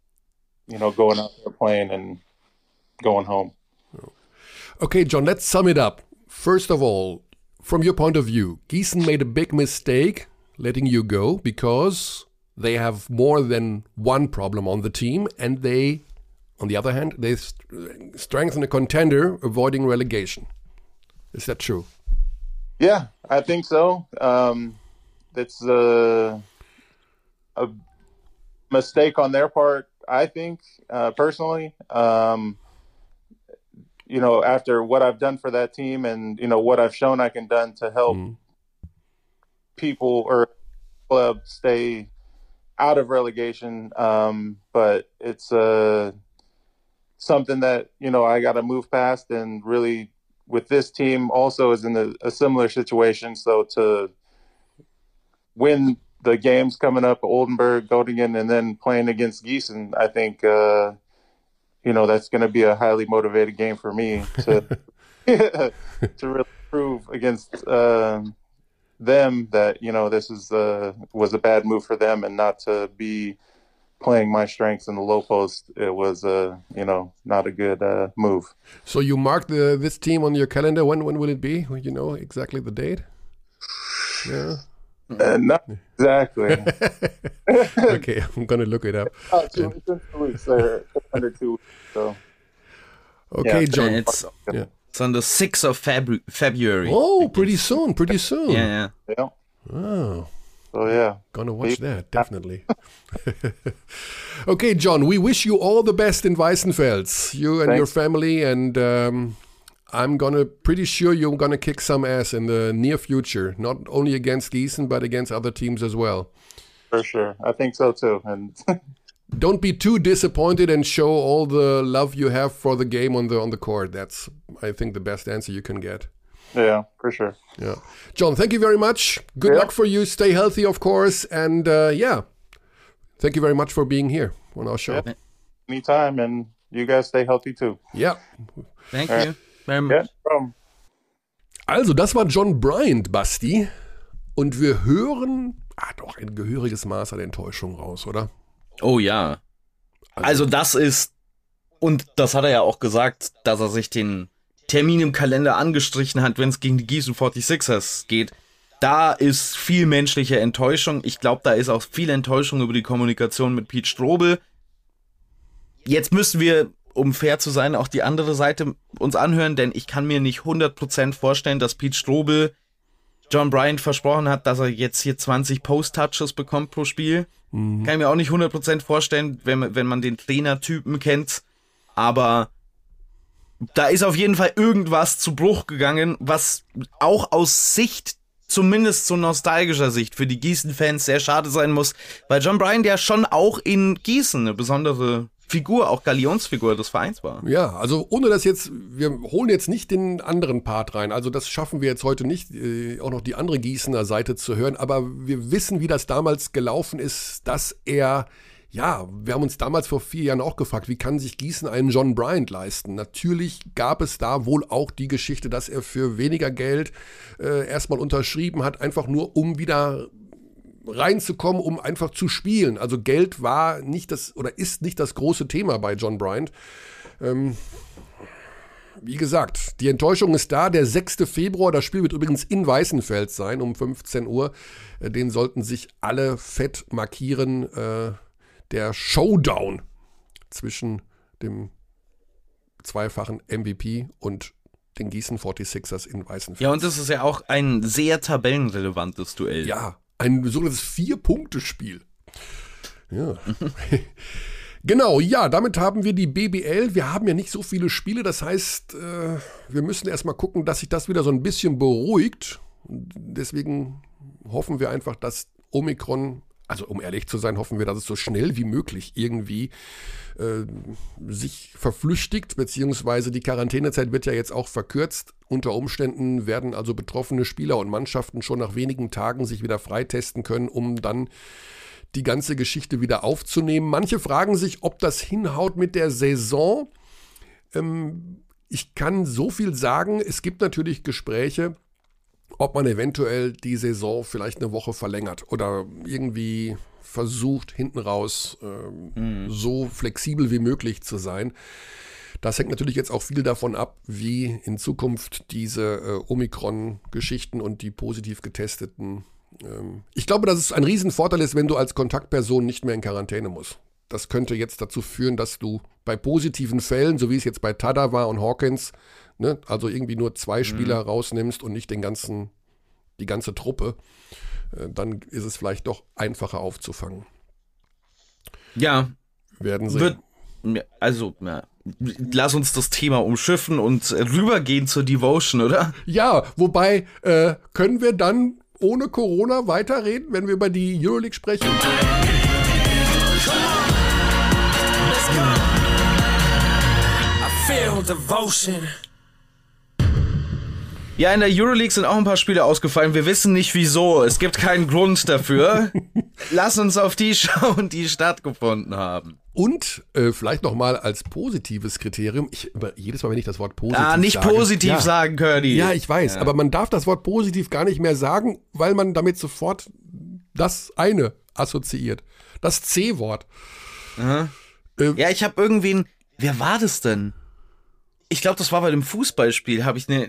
you know going out there playing and going home. Okay, John, let's sum it up. First of all, from your point of view, Gießen made a big mistake letting you go because they have more than one problem on the team, and they, on the other hand, they st- strengthen a contender avoiding relegation. Is that true? Yeah, I think so. Um, it's a, a mistake on their part, I think, uh, personally. Um, you know, after what I've done for that team and, you know, what I've shown I can done to help Mhm. people or club stay out of relegation. Um, but it's uh, something that, you know, I got to move past and really with this team also is in a, a similar situation. So to win the games coming up, Oldenburg, Göttingen, and then playing against Gießen, I think, uh, you know, that's going to be a highly motivated game for me to <laughs> <laughs> to really prove against um, them that you know this is uh, was a bad move for them, and not to be playing my strengths in the low post. It was uh, you know not a good uh, move. So you mark the, this team on your calendar. When when will it be? You know exactly the date. Yeah. Uh, not <laughs> exactly. <laughs> <laughs> Okay, I'm gonna look it up. Uh, two, it's two weeks. They're under two weeks. So Okay, Yeah. John. It's, Yeah. it's on the 6th of Febru- February. Oh, pretty soon. Pretty soon. Yeah, yeah. yeah. Oh. So yeah. Gonna watch that, definitely. <laughs> okay, John, we wish you all the best in Weissenfels, you and your family, and um, I'm gonna pretty sure you're gonna kick some ass in the near future, not only against Gießen, but against other teams as well. For sure. I think so too. And <laughs> Don't be too disappointed and show all the love you have for the game on the on the court. That's, I think, the best answer you can get. Yeah, for sure. Yeah, John, thank you very much. Good Yeah. luck for you. Stay healthy, of course, and uh, yeah, thank you very much for being here on our show. Yeah. Anytime and you guys stay healthy too. yeah. Thank Alright. you very much. Yeah. Also, das war John Bryant, Basti. Und wir hören, ah, doch ein gehöriges Maß an Enttäuschung raus, oder? Oh ja. Also das ist, und das hat er ja auch gesagt, dass er sich den Termin im Kalender angestrichen hat, wenn es gegen die Gießen 46ers geht. Da ist viel menschliche Enttäuschung. Ich glaube, da ist auch viel Enttäuschung über die Kommunikation mit Pete Strobel. Jetzt müssen wir, um fair zu sein, auch die andere Seite uns anhören, denn ich kann mir nicht 100% vorstellen, dass Pete Strobel John Bryant versprochen hat, dass er jetzt hier 20 Post-Touches bekommt pro Spiel. Kann ich mir auch nicht 100% vorstellen, wenn, wenn man den Trainertypen kennt. Aber da ist auf jeden Fall irgendwas zu Bruch gegangen, was auch aus Sicht, zumindest zu nostalgischer Sicht, für die Gießen-Fans sehr schade sein muss, weil John Bryant ja schon auch in Gießen eine besondere Figur, auch Galionsfigur des Vereins war. Ja, also ohne das jetzt, wir holen jetzt nicht den anderen Part rein. Also das schaffen wir jetzt heute nicht, äh, auch noch die andere Gießener Seite zu hören. Aber wir wissen, wie das damals gelaufen ist, dass er, ja, wir haben uns damals vor vier Jahren auch gefragt, wie kann sich Gießen einen John Bryant leisten? Natürlich gab es da wohl auch die Geschichte, dass er für weniger Geld äh, erstmal unterschrieben hat, einfach nur um wieder reinzukommen, um einfach zu spielen. Also Geld war nicht das oder ist nicht das große Thema bei John Bryant. Ähm, wie gesagt, die Enttäuschung ist da. Der 6. Februar, das Spiel wird übrigens in Weißenfeld sein, um 15 Uhr. Äh, Den sollten sich alle fett markieren. Äh, der Showdown zwischen dem zweifachen MVP und den Gießen 46ers in Weißenfeld. Ja, und das ist ja auch ein sehr tabellenrelevantes Duell. Ja, ein sogenanntes Vier-Punkte-Spiel. Ja. <laughs> Genau, ja, damit haben wir die BBL. Wir haben ja nicht so viele Spiele, das heißt, äh, wir müssen erstmal gucken, dass sich das wieder so ein bisschen beruhigt. Deswegen hoffen wir einfach, dass Omikron, also um ehrlich zu sein, hoffen wir, dass es so schnell wie möglich irgendwie äh, sich verflüchtigt, beziehungsweise die Quarantänezeit wird ja jetzt auch verkürzt. Unter Umständen werden also betroffene Spieler und Mannschaften schon nach wenigen Tagen sich wieder freitesten können, um dann die ganze Geschichte wieder aufzunehmen. Manche fragen sich, ob das hinhaut mit der Saison. Ähm, ich kann so viel sagen, es gibt natürlich Gespräche, ob man eventuell die Saison vielleicht eine Woche verlängert oder irgendwie versucht, hinten raus ähm, mhm. so flexibel wie möglich zu sein. Das hängt natürlich jetzt auch viel davon ab, wie in Zukunft diese äh, Omikron-Geschichten und die positiv getesteten ähm, ich glaube, dass es ein Riesenvorteil ist, wenn du als Kontaktperson nicht mehr in Quarantäne musst. Das könnte jetzt dazu führen, dass du bei positiven Fällen, so wie es jetzt bei Tada war und Hawkins, ne, also irgendwie nur zwei mhm. Spieler mhm. rausnimmst und nicht den ganzen, die ganze Truppe, äh, dann ist es vielleicht doch einfacher aufzufangen. Ja. Werden sehen. Wird, also, ja, lass uns das Thema umschiffen und rübergehen zur Devotion, oder? Ja, wobei äh, können wir dann ohne Corona weiterreden, wenn wir über die Euroleague sprechen? Ja, in der Euroleague sind auch ein paar Spiele ausgefallen. Wir wissen nicht wieso. Es gibt keinen Grund dafür. <laughs> Lass uns auf die schauen, die stattgefunden haben. Und äh, vielleicht nochmal als positives Kriterium, ich, jedes Mal, wenn ich das Wort positiv ah, nicht sage, positiv ja, sagen, Curdy. Ja, ich weiß, ja. aber man darf das Wort positiv gar nicht mehr sagen, weil man damit sofort das eine assoziiert. Das C-Wort. Äh, ja, ich habe irgendwen, wer war das denn? Ich glaube, das war bei dem Fußballspiel, habe ich eine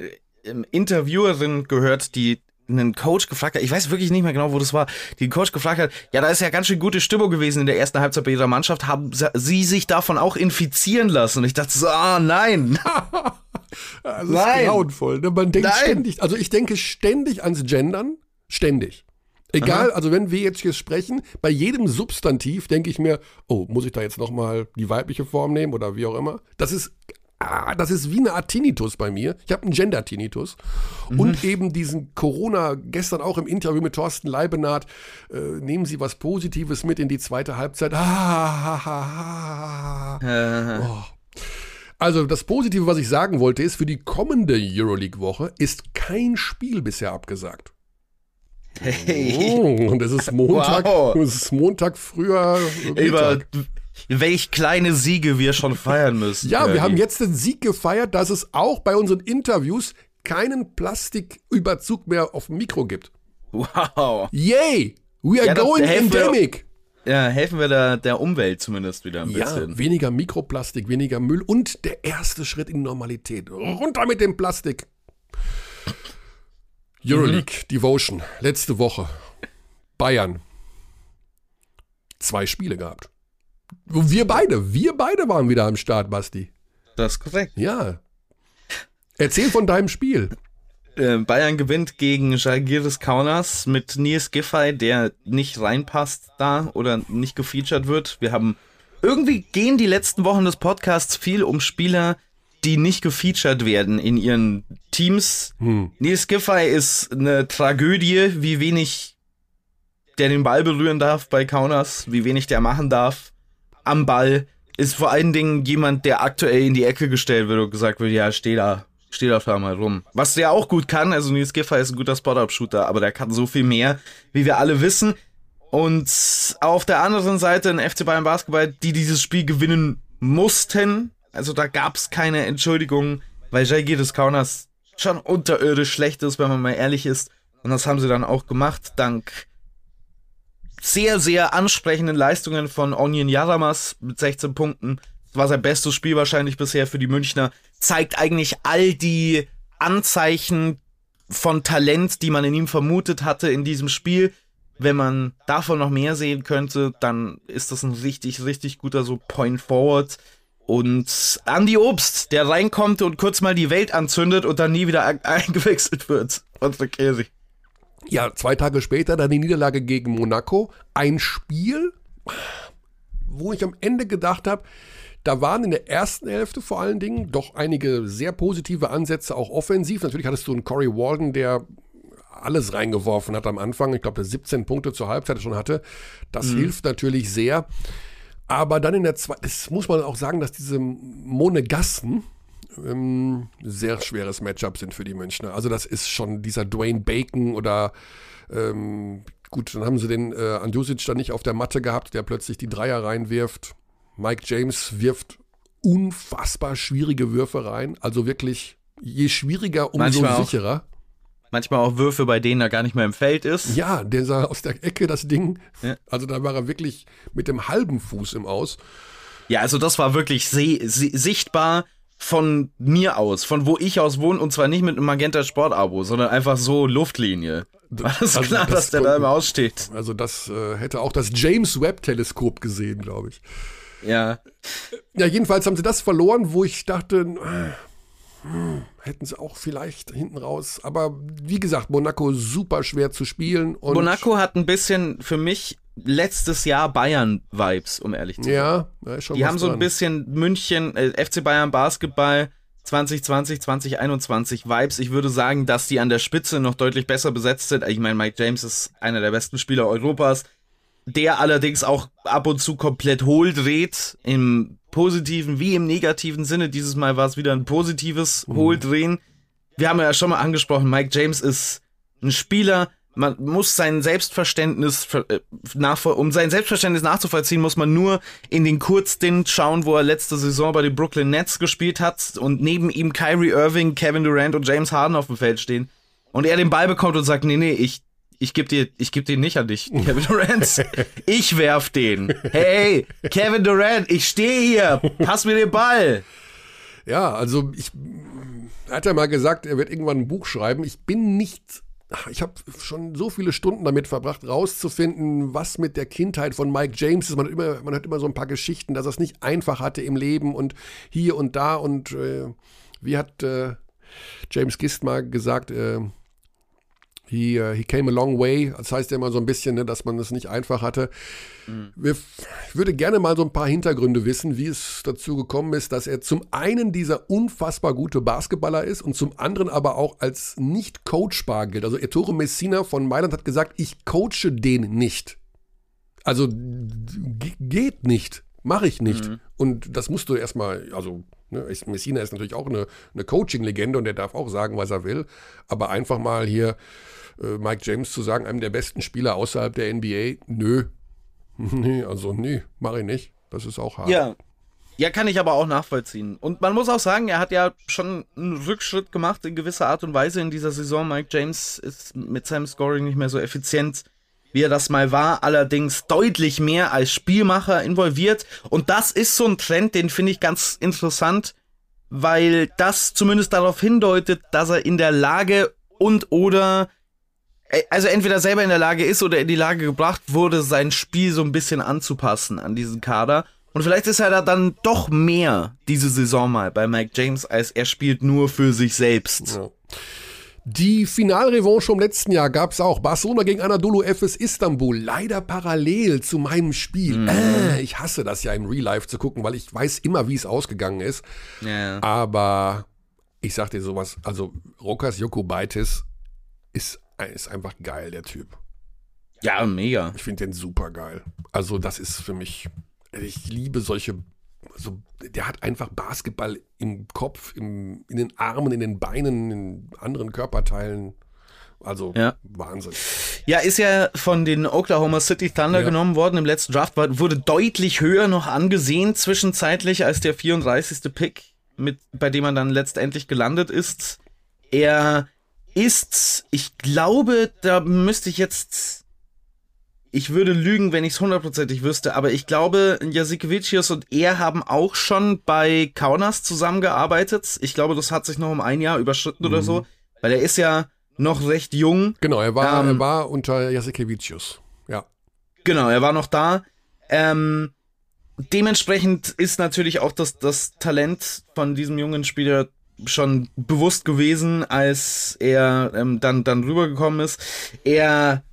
Interviewerin gehört, die einen Coach gefragt hat, ich weiß wirklich nicht mehr genau, wo das war, die Coach gefragt hat, ja, da ist ja ganz schön gute Stimmung gewesen in der ersten Halbzeit bei ihrer Mannschaft, haben sie sich davon auch infizieren lassen? Und ich dachte so, ah, nein. <laughs> das ist nein. grauenvoll. Ne? Man denkt nein. ständig, also ich denke ständig ans Gendern, ständig. Egal, Aha. also wenn wir jetzt hier sprechen, bei jedem Substantiv denke ich mir, oh, muss ich da jetzt nochmal die weibliche Form nehmen oder wie auch immer? Das ist ah, das ist wie eine Art Tinnitus bei mir. Ich habe einen Gender-Tinnitus. Mhm. Und eben diesen Corona, gestern auch im Interview mit Thorsten Leibenath, äh, nehmen Sie was Positives mit in die zweite Halbzeit. Ah, oh. Also das Positive, was ich sagen wollte, ist, für die kommende Euroleague-Woche ist kein Spiel bisher abgesagt. Hey. Oh, und es ist Montag, wow. es ist Montag früher Mittag. Über welch kleine Siege wir schon feiern müssen. Ja, wir haben jetzt den Sieg gefeiert, dass es auch bei unseren Interviews keinen Plastiküberzug mehr auf dem Mikro gibt. Wow. Yay! We are ja, going endemic. Ja, helfen wir der, der Umwelt zumindest wieder ein ja, bisschen. Weniger Mikroplastik, weniger Müll und der erste Schritt in Normalität. Runter mit dem Plastik. Euroleague, mhm. Devotion, letzte Woche. Bayern. Zwei Spiele gehabt. Wir beide, wir beide waren wieder am Start, Basti. Das ist korrekt. Ja. Erzähl von deinem Spiel. Äh, Bayern gewinnt gegen Jalgiris Kaunas mit Nils Giffey, der nicht reinpasst da oder nicht gefeatured wird. Wir haben irgendwie gehen die letzten Wochen des Podcasts viel um Spieler, die nicht gefeatured werden in ihren Teams. Hm. Nils Giffey ist eine Tragödie, wie wenig der den Ball berühren darf bei Kaunas, wie wenig der machen darf am Ball ist vor allen Dingen jemand, der aktuell in die Ecke gestellt wird und gesagt wird, ja, steh da, steh da da mal rum. Was der auch gut kann, also Nils Giffey ist ein guter Spot-Up-Shooter, aber der kann so viel mehr, wie wir alle wissen. Und auf der anderen Seite ein FC Bayern Basketball, die dieses Spiel gewinnen mussten. Also da gab es keine Entschuldigung, weil Jalgiris Kaunas schon unterirdisch schlecht ist, wenn man mal ehrlich ist. Und das haben sie dann auch gemacht, dank sehr, sehr ansprechenden Leistungen von Onion Yaramas mit 16 Punkten. Das war sein bestes Spiel wahrscheinlich bisher für die Münchner. Zeigt eigentlich all die Anzeichen von Talent, die man in ihm vermutet hatte in diesem Spiel. Wenn man davon noch mehr sehen könnte, dann ist das ein richtig, richtig guter so Point Forward. Und Andy Obst, der reinkommt und kurz mal die Welt anzündet und dann nie wieder <laughs> eingewechselt wird. Unsere Käse. Ja, zwei Tage später dann die Niederlage gegen Monaco. Ein Spiel, wo ich am Ende gedacht habe, da waren in der ersten Hälfte vor allen Dingen doch einige sehr positive Ansätze, auch offensiv. Natürlich hattest du einen Corey Walden, der alles reingeworfen hat am Anfang. Ich glaube, der 17 Punkte zur Halbzeit schon hatte. Das mhm. hilft natürlich sehr. Aber dann in der zweiten, das muss man auch sagen, dass diese Monegassen ähm, sehr schweres Matchup sind für die Münchner. Also das ist schon dieser Dwayne Bacon oder ähm, gut, dann haben sie den äh, Andjusic dann nicht auf der Matte gehabt, der plötzlich die Dreier reinwirft. Mike James wirft unfassbar schwierige Würfe rein. Also wirklich, je schwieriger, umso Manchmal sicherer. Auch. Manchmal auch Würfe, bei denen er gar nicht mehr im Feld ist. Ja, der sah aus der Ecke das Ding. Ja. Also da war er wirklich mit dem halben Fuß im Aus. Ja, also das war wirklich sichtbar von mir aus, von wo ich aus wohne und zwar nicht mit einem Magenta Sport-Abo, sondern einfach so Luftlinie. War das also klar, das dass der da immer aussteht. Also das äh, hätte auch das James Webb Teleskop gesehen, glaube ich. Ja. Ja, jedenfalls haben sie das verloren, wo ich dachte, äh, hm, hätten sie auch vielleicht hinten raus. Aber wie gesagt, Monaco super schwer zu spielen. Monaco hat ein bisschen für mich letztes Jahr Bayern-Vibes, um ehrlich zu sein. Ja, ja schon Die haben so ein bisschen München, äh, FC Bayern Basketball 2020, 2021 Vibes. Ich würde sagen, dass die an der Spitze noch deutlich besser besetzt sind. Ich meine, Mike James ist einer der besten Spieler Europas der allerdings auch ab und zu komplett hohl dreht, im positiven wie im negativen Sinne. Dieses Mal war es wieder ein positives mhm. Hohldrehen. Wir haben ja schon mal angesprochen, Mike James ist ein Spieler, man muss sein Selbstverständnis, äh, um sein Selbstverständnis nachzuvollziehen, muss man nur in den Kurzstint schauen, wo er letzte Saison bei den Brooklyn Nets gespielt hat und neben ihm Kyrie Irving, Kevin Durant und James Harden auf dem Feld stehen. Und er den Ball bekommt und sagt, nee, nee, ich ich gebe dir, ich gebe den nicht an dich, <laughs> Kevin Durant. ich werf den. Hey, Kevin Durant, ich stehe hier. Pass mir den Ball. Ja, also ich hat er mal gesagt, er wird irgendwann ein Buch schreiben. Ich bin nicht ich habe schon so viele Stunden damit verbracht, rauszufinden, was mit der Kindheit von Mike James ist. Man hat immer, man hat immer so ein paar Geschichten, dass er es nicht einfach hatte im Leben und hier und da. Und äh, wie hat äh, James Gist mal gesagt, äh, He, uh, he came a long way. Das heißt ja immer so ein bisschen, ne, dass man es nicht einfach hatte. Mhm. ich würde gerne mal so ein paar Hintergründe wissen, wie es dazu gekommen ist, dass er zum einen dieser unfassbar gute Basketballer ist und zum anderen aber auch als nicht coachbar gilt. Also Ettore Messina von Mailand hat gesagt, ich coache den nicht. Also geht nicht, mache ich nicht. Mhm. Und das musst du erstmal, also ne, Messina ist natürlich auch eine, eine Coaching-Legende und der darf auch sagen, was er will. Aber einfach mal hier äh, Mike James zu sagen, einem der besten Spieler außerhalb der NBA, nö. <laughs> nee, also nee, mache ich nicht. Das ist auch hart. Ja. Ja, kann ich aber auch nachvollziehen. Und man muss auch sagen, er hat ja schon einen Rückschritt gemacht in gewisser Art und Weise in dieser Saison. Mike James ist mit seinem Scoring nicht mehr so effizient, wie er das mal war. Allerdings deutlich mehr als Spielmacher involviert. Und das ist so ein Trend, den finde ich ganz interessant, weil das zumindest darauf hindeutet, dass er in der Lage und oder äh, also entweder selber in der Lage ist oder in die Lage gebracht wurde, sein Spiel so ein bisschen anzupassen an diesen Kader. Und vielleicht ist er da dann doch mehr diese Saison mal bei Mike James, als er spielt nur für sich selbst. Ja. Die Finalrevanche vom letzten Jahr gab es auch. Barcelona gegen Anadolu Efes Istanbul. Leider parallel zu meinem Spiel. Mhm. Äh, ich hasse das ja im Real Life zu gucken, weil ich weiß immer, wie es ausgegangen ist. Ja. Aber ich sag dir sowas, also Rokas Jokubaitis ist ist einfach geil, der Typ. Ja, mega. Ich finde den super geil. Also, das ist für mich, ich liebe solche, also, der hat einfach Basketball im Kopf, im, in den Armen, in den Beinen, in anderen Körperteilen. Also ja. Wahnsinn. Ja, ist ja von den Oklahoma City Thunder ja. genommen worden im letzten Draft, wurde deutlich höher noch angesehen zwischenzeitlich als der 34. Pick, mit, bei dem man dann letztendlich gelandet ist. Er ist, ich glaube, da müsste ich jetzt, ich würde lügen, wenn ich es hundertprozentig wüsste, aber ich glaube, Jasikevicius und er haben auch schon bei Kaunas zusammengearbeitet. Ich glaube, das hat sich noch um ein Jahr überschritten mhm. oder so, weil er ist ja noch recht jung. Genau, er war, ähm, er war unter Jasikevicius, ja. Genau, er war noch da. Ähm, dementsprechend ist natürlich auch das, das Talent von diesem jungen Spieler schon bewusst gewesen, als er ähm, dann, dann rübergekommen ist. Er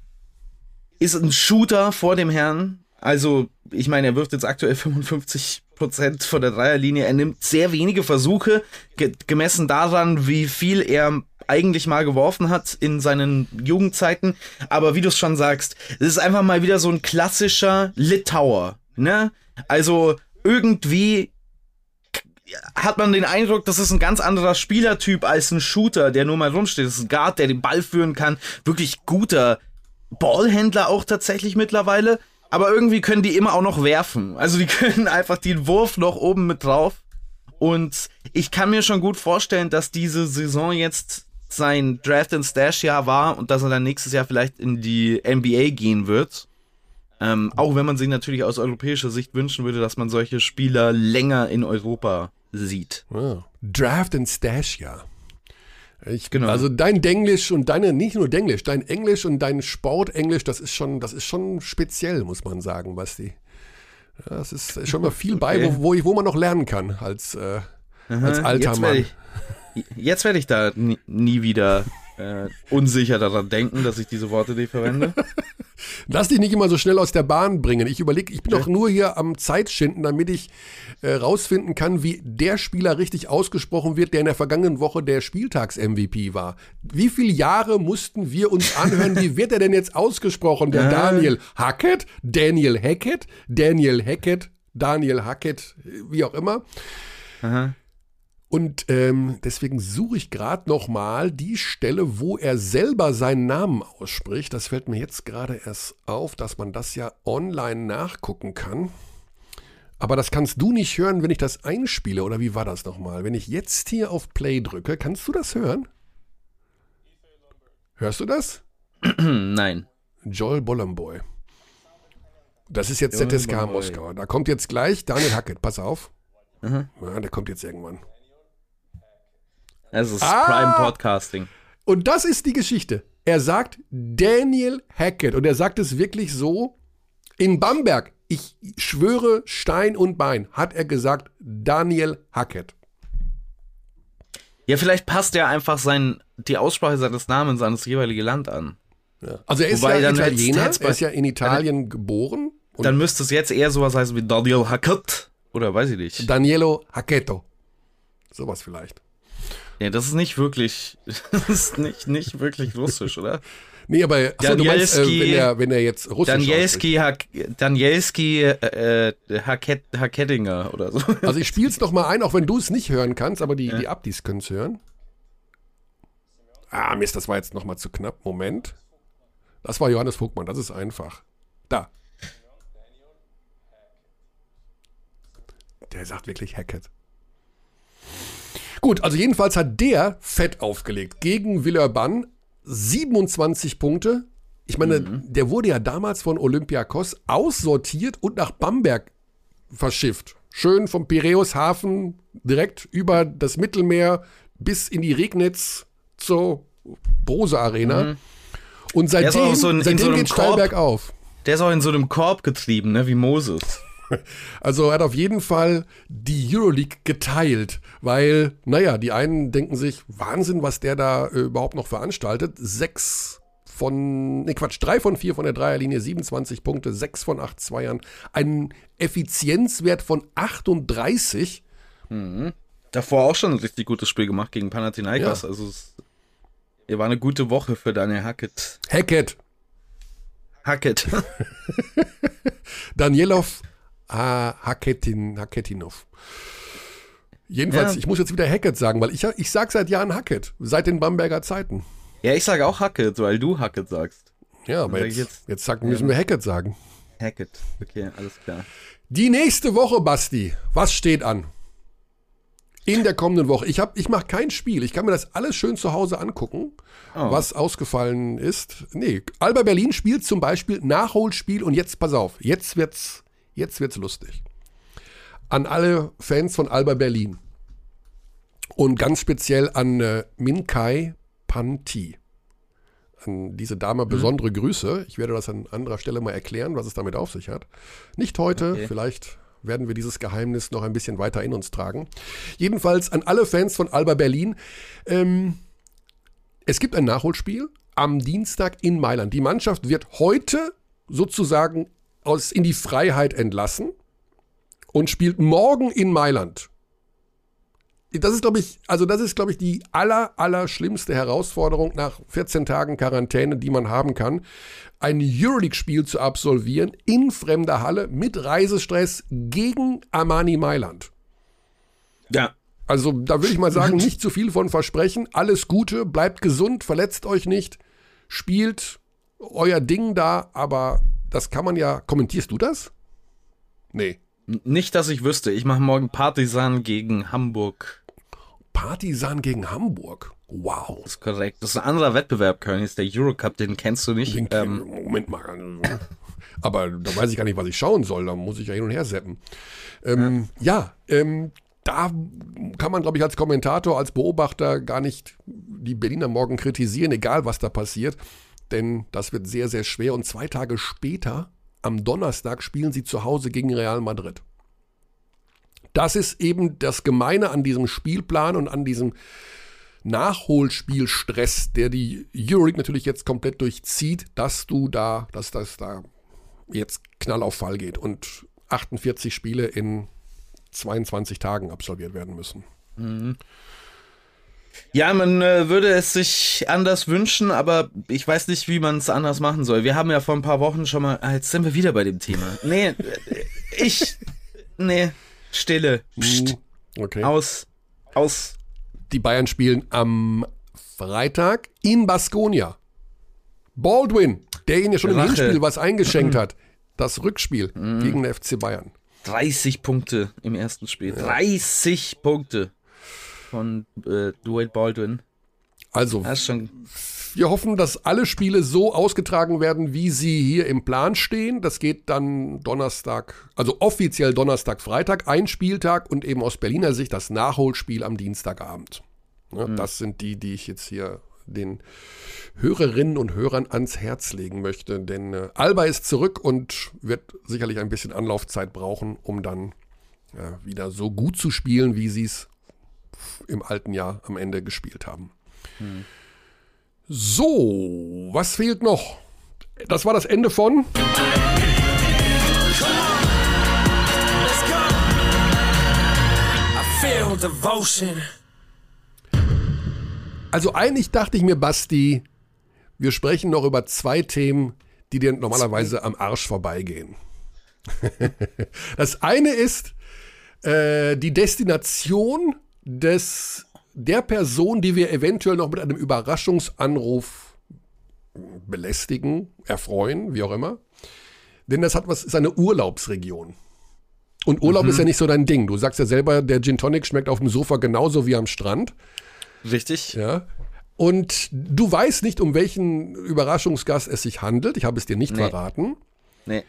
ist ein Shooter vor dem Herrn. Also, ich meine, er wirft jetzt aktuell 55 Prozent von der Dreierlinie. Er nimmt sehr wenige Versuche, ge gemessen daran, wie viel er eigentlich mal geworfen hat in seinen Jugendzeiten. Aber wie du es schon sagst, es ist einfach mal wieder so ein klassischer Litauer. Ne? Also irgendwie hat man den Eindruck, das ist ein ganz anderer Spielertyp als ein Shooter, der nur mal rumsteht. Das ist ein Guard, der den Ball führen kann. Wirklich guter Ballhändler auch tatsächlich mittlerweile. Aber irgendwie können die immer auch noch werfen. Also die <laughs> können einfach den Wurf noch oben mit drauf. Und ich kann mir schon gut vorstellen, dass diese Saison jetzt sein Draft and Stash Jahr war und dass er dann nächstes Jahr vielleicht in die NBA gehen wird. Ähm, auch wenn man sich natürlich aus europäischer Sicht wünschen würde, dass man solche Spieler länger in Europa sieht. Ah, Draft and Stash, ja. Ich, Genau. Also dein Denglisch und deine, nicht nur Denglisch, dein Englisch und dein Sportenglisch, das ist schon, das ist schon speziell, muss man sagen, Basti. Ja, das ist schon mal viel bei, Okay. wo, wo, ich, wo man noch lernen kann als, äh, als alter jetzt Mann. Werde ich, jetzt werde ich da nie, nie wieder äh, unsicher daran denken, dass ich diese Worte nicht verwende. <laughs> Lass dich nicht immer so schnell aus der Bahn bringen. Ich überlege, ich bin doch nur hier am Zeitschinden, damit ich äh, rausfinden kann, wie der Spieler richtig ausgesprochen wird, der in der vergangenen Woche der Spieltags-MVP war. Wie viele Jahre mussten wir uns anhören, wie wird er denn jetzt ausgesprochen? Der <laughs> Daniel Hackett, Daniel Hackett, Daniel Hackett, Daniel Hackett, wie auch immer. Und ähm, deswegen suche ich gerade noch mal die Stelle, wo er selber seinen Namen ausspricht. Das fällt mir jetzt gerade erst auf, dass man das ja online nachgucken kann. Aber das kannst du nicht hören, wenn ich das einspiele. Oder wie war das nochmal? Wenn ich jetzt hier auf Play drücke, kannst du das hören? Hörst du das? <clears throat> Nein. Joel Bolomboy. Das ist jetzt Joel ZSK. Moskau. Da kommt jetzt gleich Daniel Hackett. Pass auf. Ja, der kommt jetzt irgendwann. Es ist Ah! Prime Podcasting. Und das ist die Geschichte. Er sagt Daniel Hackett und er sagt es wirklich so in Bamberg. Ich schwöre Stein und Bein, hat er gesagt Daniel Hackett. Ja, vielleicht passt er einfach sein, die Aussprache seines Namens an das jeweilige Land an. Also er ist Wobei, ja Italiener, er ist ja in Italien geboren. Und Dann müsste es jetzt eher sowas heißen wie Daniel Hackett. Oder weiß ich nicht. Danielo Hacketto. Sowas vielleicht. Ja, das ist nicht wirklich, <laughs> das ist nicht, nicht wirklich russisch, oder? Nee, aber achso, du meinst, äh, wenn, er, wenn er jetzt Russisch. Danielski, Hack, Danielski äh, äh, Hackett, Hackettinger oder so. <laughs> Also ich spiel's noch mal ein, auch wenn du es nicht hören kannst, aber die, die Abdis können es hören. Ah, Mist, das war jetzt noch mal zu knapp. Moment. Das war Johannes Vogtmann, das ist einfach. Da. Der sagt wirklich Hackett. Gut, also jedenfalls hat der fett aufgelegt gegen Villeurbanne. 27 Punkte. Ich meine, der wurde ja damals von Olympiakos aussortiert und nach Bamberg verschifft. Schön vom Piräushafen direkt über das Mittelmeer bis in die Regnitz zur Brose Arena. Und ist auch seitdem, so ein- in seitdem so geht Korb. bergauf. Der ist auch in so einem Korb getrieben, ne, wie Moses. <laughs> Also er hat auf jeden Fall die Euroleague geteilt, weil, naja, die einen denken sich, Wahnsinn, was der da äh, überhaupt noch veranstaltet. Sechs von, ne Quatsch, drei von vier von der Dreierlinie, 27 Punkte, sechs von acht Zweiern, einen Effizienzwert von 38. Davor auch schon ein richtig gutes Spiel gemacht gegen Panathinaikos. Ja. Also es war eine gute Woche für Daniel Hackett. Hackett, Hackett. <laughs> Danielov Haketin, Haketinov. Jedenfalls, Ja. ich muss jetzt wieder Hackett sagen, weil ich, ich sag seit Jahren Hackett, seit den Bamberger Zeiten. ja, ich sage auch Hackett, weil du Hackett sagst. Ja, aber sag jetzt, jetzt, jetzt- sagen, müssen wir Hackett sagen. Hackett. Okay, alles klar. Die nächste Woche, Basti, was steht an? In der kommenden Woche. Ich, hab- ich mache kein Spiel. Ich kann mir das alles schön zu Hause angucken, Oh. was ausgefallen ist. Nee, Alba Berlin spielt zum Beispiel Nachholspiel und jetzt, pass auf, jetzt wird's, jetzt wird's lustig. An alle Fans von Alba Berlin. Und ganz speziell an äh, Minkai Panti. An diese Dame besondere Grüße. Ich werde das an anderer Stelle mal erklären, was es damit auf sich hat. Nicht heute, Okay. vielleicht werden wir dieses Geheimnis noch ein bisschen weiter in uns tragen. Jedenfalls an alle Fans von Alba Berlin. Ähm, es gibt ein Nachholspiel am Dienstag in Mailand. Die Mannschaft wird heute sozusagen aus, in die Freiheit entlassen und spielt morgen in Mailand. Das ist, glaube ich, also das ist, glaube ich, die aller, aller schlimmste Herausforderung nach 14 Tagen Quarantäne, die man haben kann. Ein Euroleague-Spiel zu absolvieren in fremder Halle mit Reisestress gegen Armani Mailand. Ja. Also da würde ich mal sagen, nicht zu viel von versprechen. Alles Gute, bleibt gesund, verletzt euch nicht, spielt euer Ding da, aber das kann man ja. Kommentierst du das? Nee. Nicht, dass ich wüsste. Ich mache morgen Partisan gegen Hamburg. Partisan gegen Hamburg. Wow. Das ist korrekt. Das ist ein anderer Wettbewerb, Köln. Ist der Eurocup, den kennst du nicht. Den, Ähm, Moment mal. <laughs> Aber da weiß ich gar nicht, was ich schauen soll. Da muss ich ja hin und her seppen. Ähm, ja, ähm, da kann man, glaube ich, als Kommentator, als Beobachter gar nicht die Berliner morgen kritisieren, egal was da passiert. Denn das wird sehr, sehr schwer. Und zwei Tage später, am Donnerstag, spielen sie zu Hause gegen Real Madrid. Das ist eben das Gemeine an diesem Spielplan und an diesem Nachholspielstress, der die Euroleague natürlich jetzt komplett durchzieht, dass du da, dass das da jetzt Knall auf Fall geht und 48 Spiele in 22 Tagen absolviert werden müssen. Ja, man äh, würde es sich anders wünschen, aber ich weiß nicht, wie man es anders machen soll. Wir haben ja vor ein paar Wochen schon mal. Ah, jetzt sind wir wieder bei dem Thema. Nee, äh, ich. Nee, Stille. Psst, Okay. aus. Aus. Die Bayern spielen am Freitag in Baskonia. Baldwin, der ihnen ja schon im Rache. Hinspiel was eingeschenkt <clears throat> hat. Das Rückspiel gegen den FC Bayern. 30 Punkte im ersten Spiel. 30 Punkte von äh, Dwight Baldwin. Also, wir hoffen, dass alle Spiele so ausgetragen werden, wie sie hier im Plan stehen. Das geht dann Donnerstag, also offiziell Donnerstag, Freitag, ein Spieltag und eben aus Berliner Sicht das Nachholspiel am Dienstagabend. Ja, Das sind die, die ich jetzt hier den Hörerinnen und Hörern ans Herz legen möchte. Denn äh, Alba ist zurück und wird sicherlich ein bisschen Anlaufzeit brauchen, um dann äh, wieder so gut zu spielen, wie sie es im alten Jahr am Ende gespielt haben. So, was fehlt noch? Das war das Ende von. Also eigentlich dachte ich mir, Basti, wir sprechen noch über zwei Themen, die dir normalerweise am Arsch vorbeigehen. <laughs> Das eine ist äh, die Destination des, der Person, die wir eventuell noch mit einem Überraschungsanruf belästigen, erfreuen, wie auch immer. Denn das hat was, ist eine Urlaubsregion. Und Urlaub ist ja nicht so dein Ding. Du sagst ja selber, der Gin Tonic schmeckt auf dem Sofa genauso wie am Strand. Richtig? Ja. Und du weißt nicht, um welchen Überraschungsgast es sich handelt. Ich habe es dir nicht Nee. verraten. Nee.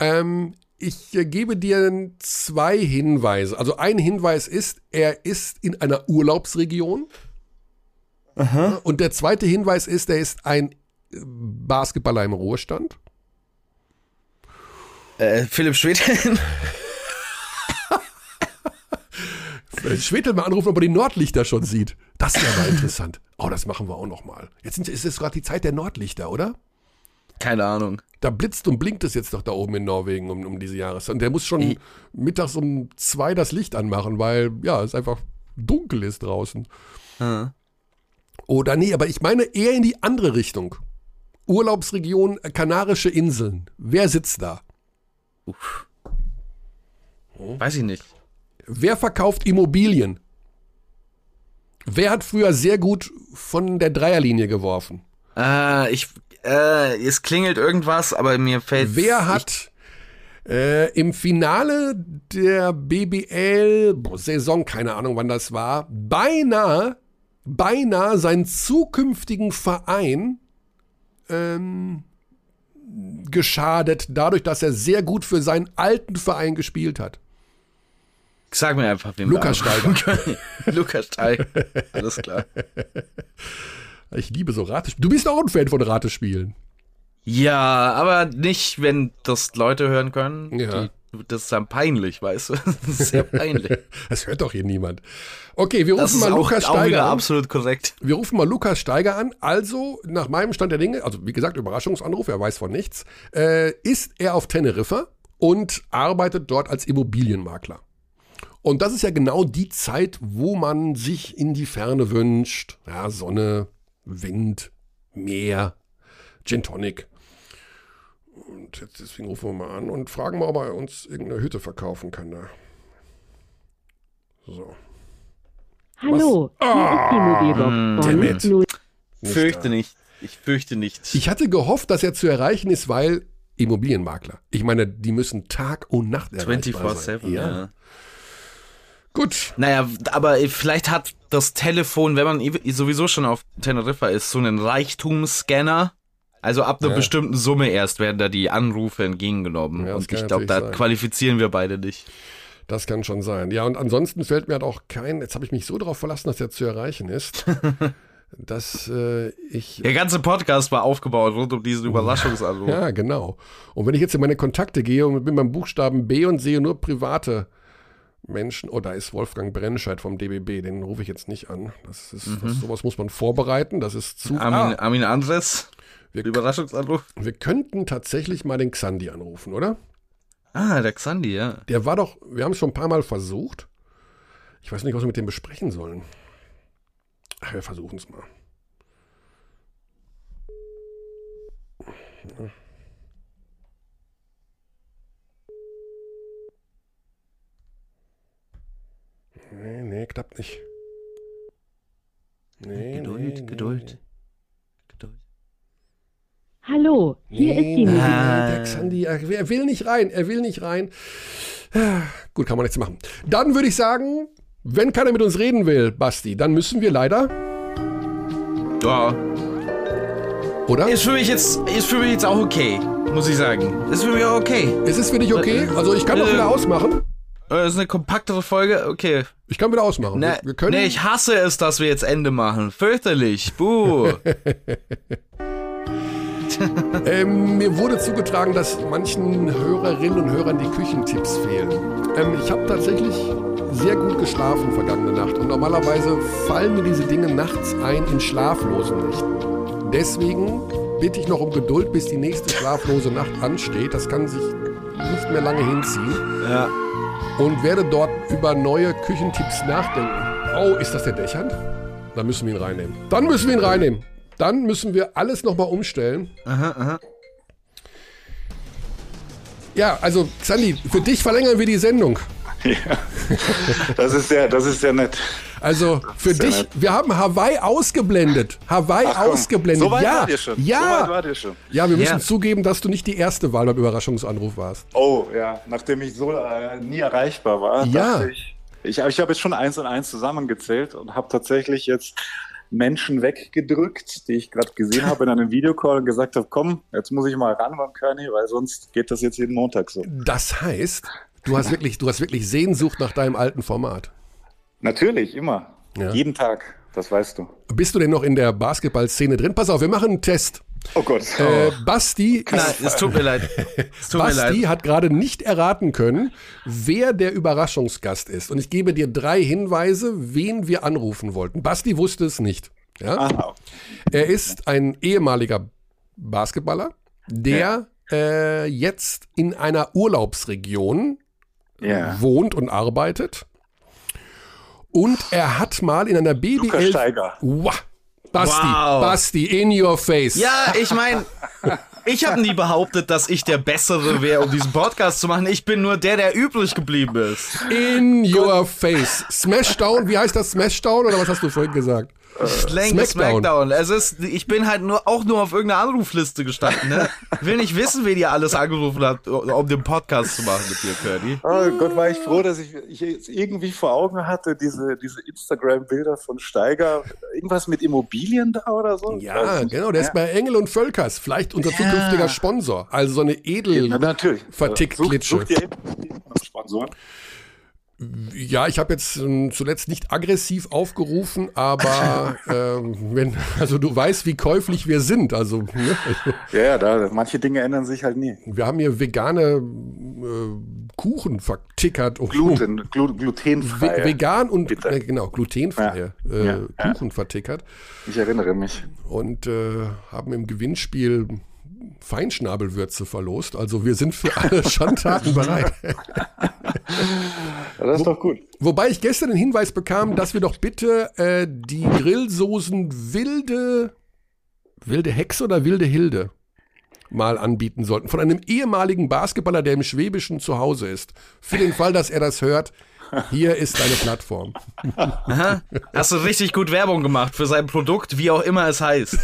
Ähm, ich äh, gebe dir zwei Hinweise. Also ein Hinweis ist, er ist in einer Urlaubsregion. Und der zweite Hinweis ist, er ist ein Basketballer im Ruhestand. Äh, Philipp Schweden. <laughs> Äh, Schwedel mal anrufen, ob er die Nordlichter schon sieht. Das wäre mal interessant. Oh, das machen wir auch noch mal. Jetzt ist es gerade die Zeit der Nordlichter, oder? Keine Ahnung. Da blitzt und blinkt es jetzt doch da oben in Norwegen um, um diese Jahreszeit. Und der muss schon I- mittags um zwei das Licht anmachen, weil ja, es einfach dunkel ist draußen. Oder nee, aber ich meine eher in die andere Richtung. Urlaubsregion äh, Kanarische Inseln. Wer sitzt da? Weiß ich nicht. Wer verkauft Immobilien? Wer hat früher sehr gut von der Dreierlinie geworfen? Äh, ich, äh, es klingelt irgendwas, aber mir fällt. Wer hat äh, im Finale der BBL-Saison, keine Ahnung wann das war, beinahe, beinahe seinen zukünftigen Verein ähm, geschadet, dadurch, dass er sehr gut für seinen alten Verein gespielt hat. Sag mir einfach, wem Lukas Steiger. <laughs> Lukas Steiger. Alles klar. <laughs> Ich liebe so Ratespiele. Du bist auch ein Fan von Ratespielen. Ja, aber nicht, wenn das Leute hören können, Ja. die das ist dann peinlich, weißt du? <laughs> Das ist sehr peinlich. <laughs> Das hört doch hier niemand. Okay, wir rufen mal auch, Lukas auch wieder Steiger an. absolut korrekt. Wir rufen mal Lukas Steiger an. Also, nach meinem Stand der Dinge, also wie gesagt, Überraschungsanruf, er weiß von nichts, äh, ist er auf Teneriffa und arbeitet dort als Immobilienmakler. Und das ist ja genau die Zeit, wo man sich in die Ferne wünscht. Ja, Sonne, Wind, Meer, Gin Tonic. Und jetzt, deswegen rufen wir mal an und fragen mal, ob er uns irgendeine Hütte verkaufen kann da. So. Hallo, hier ist die Mobilbox 0. Nicht Fürchte da. nicht. Ich fürchte nicht. Ich hatte gehofft, dass er zu erreichen ist, weil Immobilienmakler. Ich meine, die müssen Tag und Nacht erreichbar sein. 24-7, ja. Gut. Naja, aber vielleicht hat das Telefon, wenn man sowieso schon auf Teneriffa ist, so einen Reichtumsscanner. Also ab einer Ja. bestimmten Summe erst werden da die Anrufe entgegengenommen. Ja, und ich glaube, da sein. qualifizieren wir beide nicht. Das kann schon sein. Ja, und ansonsten fällt mir halt auch kein, jetzt habe ich mich so darauf verlassen, dass er zu erreichen ist, <laughs> dass äh, ich. Der ganze Podcast war aufgebaut rund um diesen Überraschungsanruf. <laughs> Ja, genau. Und wenn ich jetzt in meine Kontakte gehe und bin beim Buchstaben B und sehe nur private Menschen, oh, da ist Wolfgang Brennscheid vom DBB, den rufe ich jetzt nicht an. Das ist, das, sowas muss man vorbereiten, das ist zu. Armin, Ah, Armin Andres, wir, Überraschungsanruf. wir könnten tatsächlich mal den Xandi anrufen, oder? Ah, der Xandi, ja. Der war doch, wir haben es schon ein paar Mal versucht. Ich weiß nicht, was wir mit dem besprechen sollen. Ach, wir versuchen es mal. Ja. Nee, nee, klappt nicht. Nee, Geduld, nee, nee, Geduld. Geduld. Hallo, hier ist die Nee, Mobilbox. Ah. der Xandi, er, will nicht rein, er will nicht rein. Gut, kann man nichts machen. Dann würde ich sagen, wenn keiner mit uns reden will, Basti, dann müssen wir leider, Ja. oder? Ist für mich jetzt, ist für mich jetzt auch okay, muss ich sagen. Ist für mich auch okay. Ist es für dich okay? Also ich kann doch Äh, wieder ausmachen. Äh, ist eine kompaktere Folge, okay. Ich kann wieder ausmachen. Ne, wir, wir können. nee, ich hasse es, dass wir jetzt Ende machen. Fürchterlich. Buh. <laughs> Ähm, mir wurde zugetragen, dass manchen Hörerinnen und Hörern die Küchentipps fehlen. Ähm, ich habe tatsächlich sehr gut geschlafen vergangene Nacht und normalerweise fallen mir diese Dinge nachts ein in schlaflosen Nächten. Deswegen bitte ich noch um Geduld, bis die nächste schlaflose Nacht ansteht. Das kann sich nicht mehr lange hinziehen. ja. Und werde dort über neue Küchentipps nachdenken. Oh, ist das der Dächern? Dann müssen wir ihn reinnehmen. Dann müssen wir ihn reinnehmen. Dann müssen wir alles nochmal umstellen. Aha, aha. Ja, also Xandi, für dich verlängern wir die Sendung. Das ist sehr, das ist sehr nett. Also für ja dich, nett. wir haben Hawaii ausgeblendet. Hawaii Ach ausgeblendet. So weit ja, wart ihr schon. ja. So weit ihr schon. ja, wir müssen Ja. zugeben, dass du nicht die erste Wahl beim Überraschungsanruf warst. Oh, ja. Nachdem ich so äh, nie erreichbar war, Ja. dachte ich, ich, ich habe jetzt schon eins und eins zusammengezählt und habe tatsächlich jetzt Menschen weggedrückt, die ich gerade gesehen habe in einem Videocall und gesagt habe, komm, jetzt muss ich mal ran beim Körny, weil sonst geht das jetzt jeden Montag so. Das heißt, du hast wirklich, du hast wirklich Sehnsucht nach deinem alten Format. Natürlich, immer. Ja. Jeden Tag, das weißt du. Bist du denn noch in der Basketballszene drin? Pass auf, wir machen einen Test. Oh Gott. Äh, Basti, Nein, es tut mir leid. Tut mir Basti leid. hat gerade nicht erraten können, wer der Überraschungsgast ist. Und ich gebe dir drei Hinweise, wen wir anrufen wollten. Basti wusste es nicht. Ja? Aha. Er ist ein ehemaliger Basketballer, der äh, jetzt in einer Urlaubsregion Ja. wohnt und arbeitet. Und er hat mal in einer Lukas BBL. Steiger. Wow. Basti, Wow. Basti, in your face. Ja, ich meine, ich habe nie behauptet, dass ich der Bessere wäre, um diesen Podcast zu machen. Ich bin nur der, der übrig geblieben ist. In your face. Smashdown, wie heißt das? Smashdown oder was hast du vorhin gesagt? Smackdown. Smackdown. Smackdown. Es ist, ich bin halt nur auch nur auf irgendeiner Anrufliste gestanden. Ne? Will nicht wissen, wen ihr alles angerufen habt, um den Podcast zu machen mit dir, Curdy. Oh Gott, war ich froh, dass ich, ich jetzt irgendwie vor Augen hatte, diese, diese Instagram-Bilder von Steiger. Irgendwas mit Immobilien da oder so? Ja, genau, der ist bei Engel und Völkers. Vielleicht unser zukünftiger Sponsor. Also so eine edel. Ja, natürlich. Vertickt Such, such dir Sponsoren. Ja, ich habe jetzt ähm, zuletzt nicht aggressiv aufgerufen, aber <laughs> ähm, wenn, also du weißt, wie käuflich wir sind. Also, ne? Ja, ja, da, manche Dinge ändern sich halt nie. wir haben hier vegane äh, Kuchen vertickert. und Gluten, glu glutenfrei. Ve vegan und Bitte. äh, genau, glutenfreie äh, Ja, ja. Kuchen vertickert Ich erinnere mich. und äh, haben im Gewinnspiel Feinschnabelwürze verlost. Also wir sind für alle <laughs> Schandtaten bereit. Das ist doch gut. Wobei ich gestern den Hinweis bekam, dass wir doch bitte äh, die Grillsoßen wilde, wilde Hexe oder wilde Hilde mal anbieten sollten. Von einem ehemaligen Basketballer, der im Schwäbischen zu Hause ist. Für den Fall, dass er das hört, hier ist deine Plattform. Aha. Hast du richtig gut Werbung gemacht für sein Produkt, wie auch immer es heißt.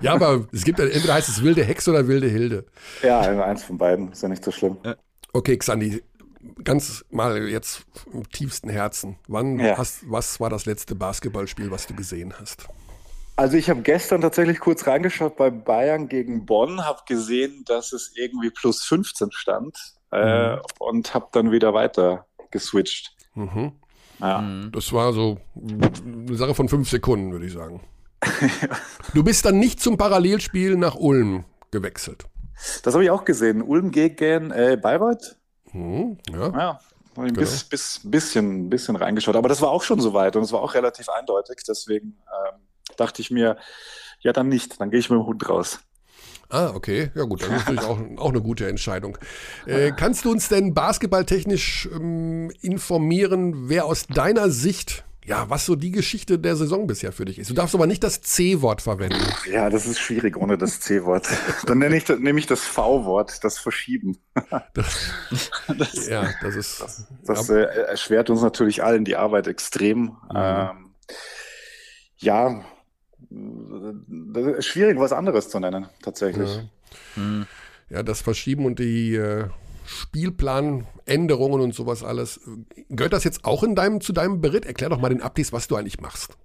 Ja, aber es gibt entweder heißt es wilde Hexe oder wilde Hilde. Ja, eins von beiden. Ist ja nicht so schlimm. Okay, Xandi, ganz mal jetzt im tiefsten Herzen. Wann Ja. hast, was war das letzte Basketballspiel, was du gesehen hast? Also ich habe gestern tatsächlich kurz reingeschaut bei Bayern gegen Bonn, habe gesehen, dass es irgendwie plus 15 stand äh, und habe dann wieder weiter geswitcht. Mhm. Ja. Das war so eine Sache von fünf Sekunden, würde ich sagen. <laughs> Du bist dann nicht zum Parallelspiel nach Ulm gewechselt. Das habe ich auch gesehen. Ulm gegen äh, Bayreuth. Mhm, ja. Ja, habe ich ein bis, bis, bisschen, bisschen reingeschaut. Aber das war auch schon soweit und es war auch relativ eindeutig. Deswegen ähm, dachte ich mir, ja dann nicht. Dann gehe ich mit dem Hund raus. Ah, okay. Ja gut, das ist natürlich auch, auch eine gute Entscheidung. Äh, kannst du uns denn basketballtechnisch ähm, informieren, wer aus deiner Sicht, ja, was so die Geschichte der Saison bisher für dich ist? Du darfst aber nicht das C-Wort verwenden. Ja, das ist schwierig ohne das C-Wort. <laughs> Dann nenne ich, nehme ich das V-Wort, das Verschieben. <laughs> Das, Ja, das ist. das äh, erschwert uns natürlich allen die Arbeit extrem. Ähm, ja, das schwierig, was anderes zu nennen, tatsächlich. Ja, das Verschieben und die äh, Spielplanänderungen und sowas alles. Gehört das jetzt auch in deinem, zu deinem Beritt? Erklär doch mal den Abdis, was du eigentlich machst.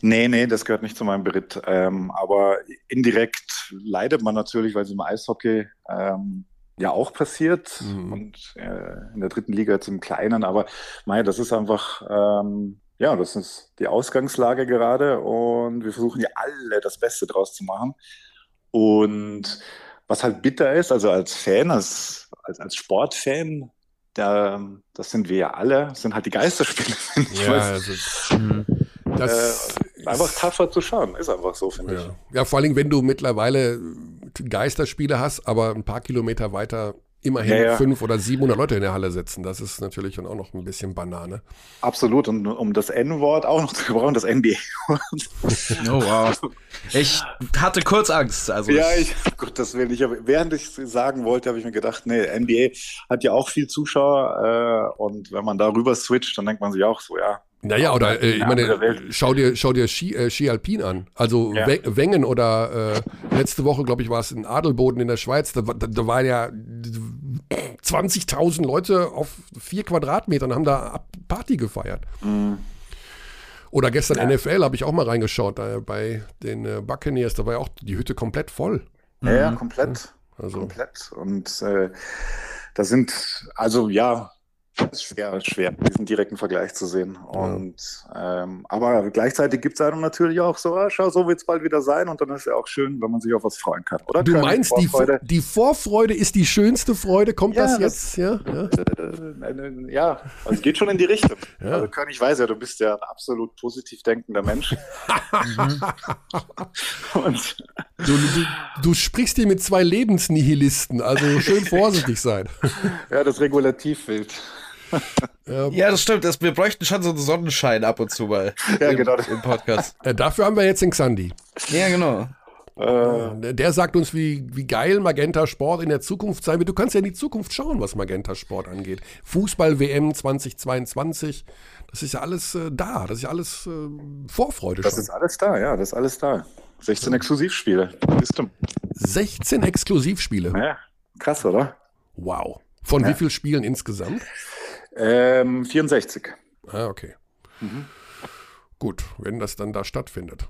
Nee, nee, das gehört nicht zu meinem Beritt. Ähm, aber indirekt leidet man natürlich, weil es im Eishockey ähm, ja auch passiert Mhm. und äh, in der dritten Liga jetzt im Kleinen. Aber mei, das ist einfach, ähm, ja, das ist die Ausgangslage gerade und wir versuchen ja alle das Beste draus zu machen. Und was halt bitter ist, also als Fan, als, als, als Sportfan, da, das sind wir ja alle, sind halt die Geisterspiele. finde <laughs> ich, es- also, das äh, einfach tougher zu schauen. Ist einfach so, finde ich. ja. ja, vor allen Dingen, wenn du mittlerweile Geisterspiele hast, aber ein paar Kilometer weiter immerhin Ja, ja. fünf oder 700 Leute in der Halle sitzen. Das ist natürlich dann auch noch ein bisschen Banane. Absolut. Und um das N-Wort auch noch zu gebrauchen, das NBA-Wort. <laughs> Oh wow. Ich hatte kurz Angst. Also ja, ich, Gott, das will ich. Während ich es sagen wollte, habe ich mir gedacht, nee, NBA hat ja auch viel Zuschauer. Äh, und wenn man darüber switcht, dann denkt man sich auch so, ja. Naja, oder äh, ich meine, schau dir, schau dir Ski, äh, Ski Alpin an. Also Ja. We Wengen oder äh, letzte Woche, glaube ich, war es in Adelboden in der Schweiz. Da, war- da, da waren ja 20.000 Leute auf vier Quadratmetern haben da Party gefeiert. Mhm. Oder gestern NFL habe ich auch mal reingeschaut äh, bei den äh, Buccaneers. Da war ja auch die Hütte komplett voll. Ja, ja komplett. Also Komplett. Und äh, da sind, also ja, ist schwer, schwer, diesen direkten Vergleich zu sehen. Und ähm, aber gleichzeitig gibt es einem natürlich auch so, ah, schau, so wird es bald wieder sein und dann ist ja auch schön, wenn man sich auf was freuen kann. Oder du meinst, die, Vorfreude? die Vorfreude ist die schönste Freude? Kommt Ja, das das- jetzt? Ja, ja. Äh, äh, ja, also es geht schon in die Richtung. Ja. Also Körn, ich weiß ja, du bist ja ein absolut positiv denkender Mensch. <laughs> Und Du, du, du sprichst hier mit zwei Lebensnihilisten, also schön vorsichtig sein. ja, das Regulativbild. <laughs> ja, das stimmt. Das, wir bräuchten schon so einen Sonnenschein ab und zu mal <laughs> Ja, im, genau. im Podcast. Äh, dafür haben wir jetzt den Xandi. Ja, genau. Äh, Der- Der sagt uns, wie, wie geil Magenta Sport in der Zukunft sein wird. Du kannst ja in die Zukunft schauen, was Magenta Sport angeht. Fußball-WM 2022, das ist ja alles äh, da. Das ist ja alles äh, Vorfreude das schon. ist alles da, ja, das ist alles da. 16 Exklusivspiele. Bist du. 16 Exklusivspiele. Ja, krass, oder? Wow. Von wie vielen Spielen insgesamt? Ähm, 64. Ah, okay. Gut, wenn das dann da stattfindet.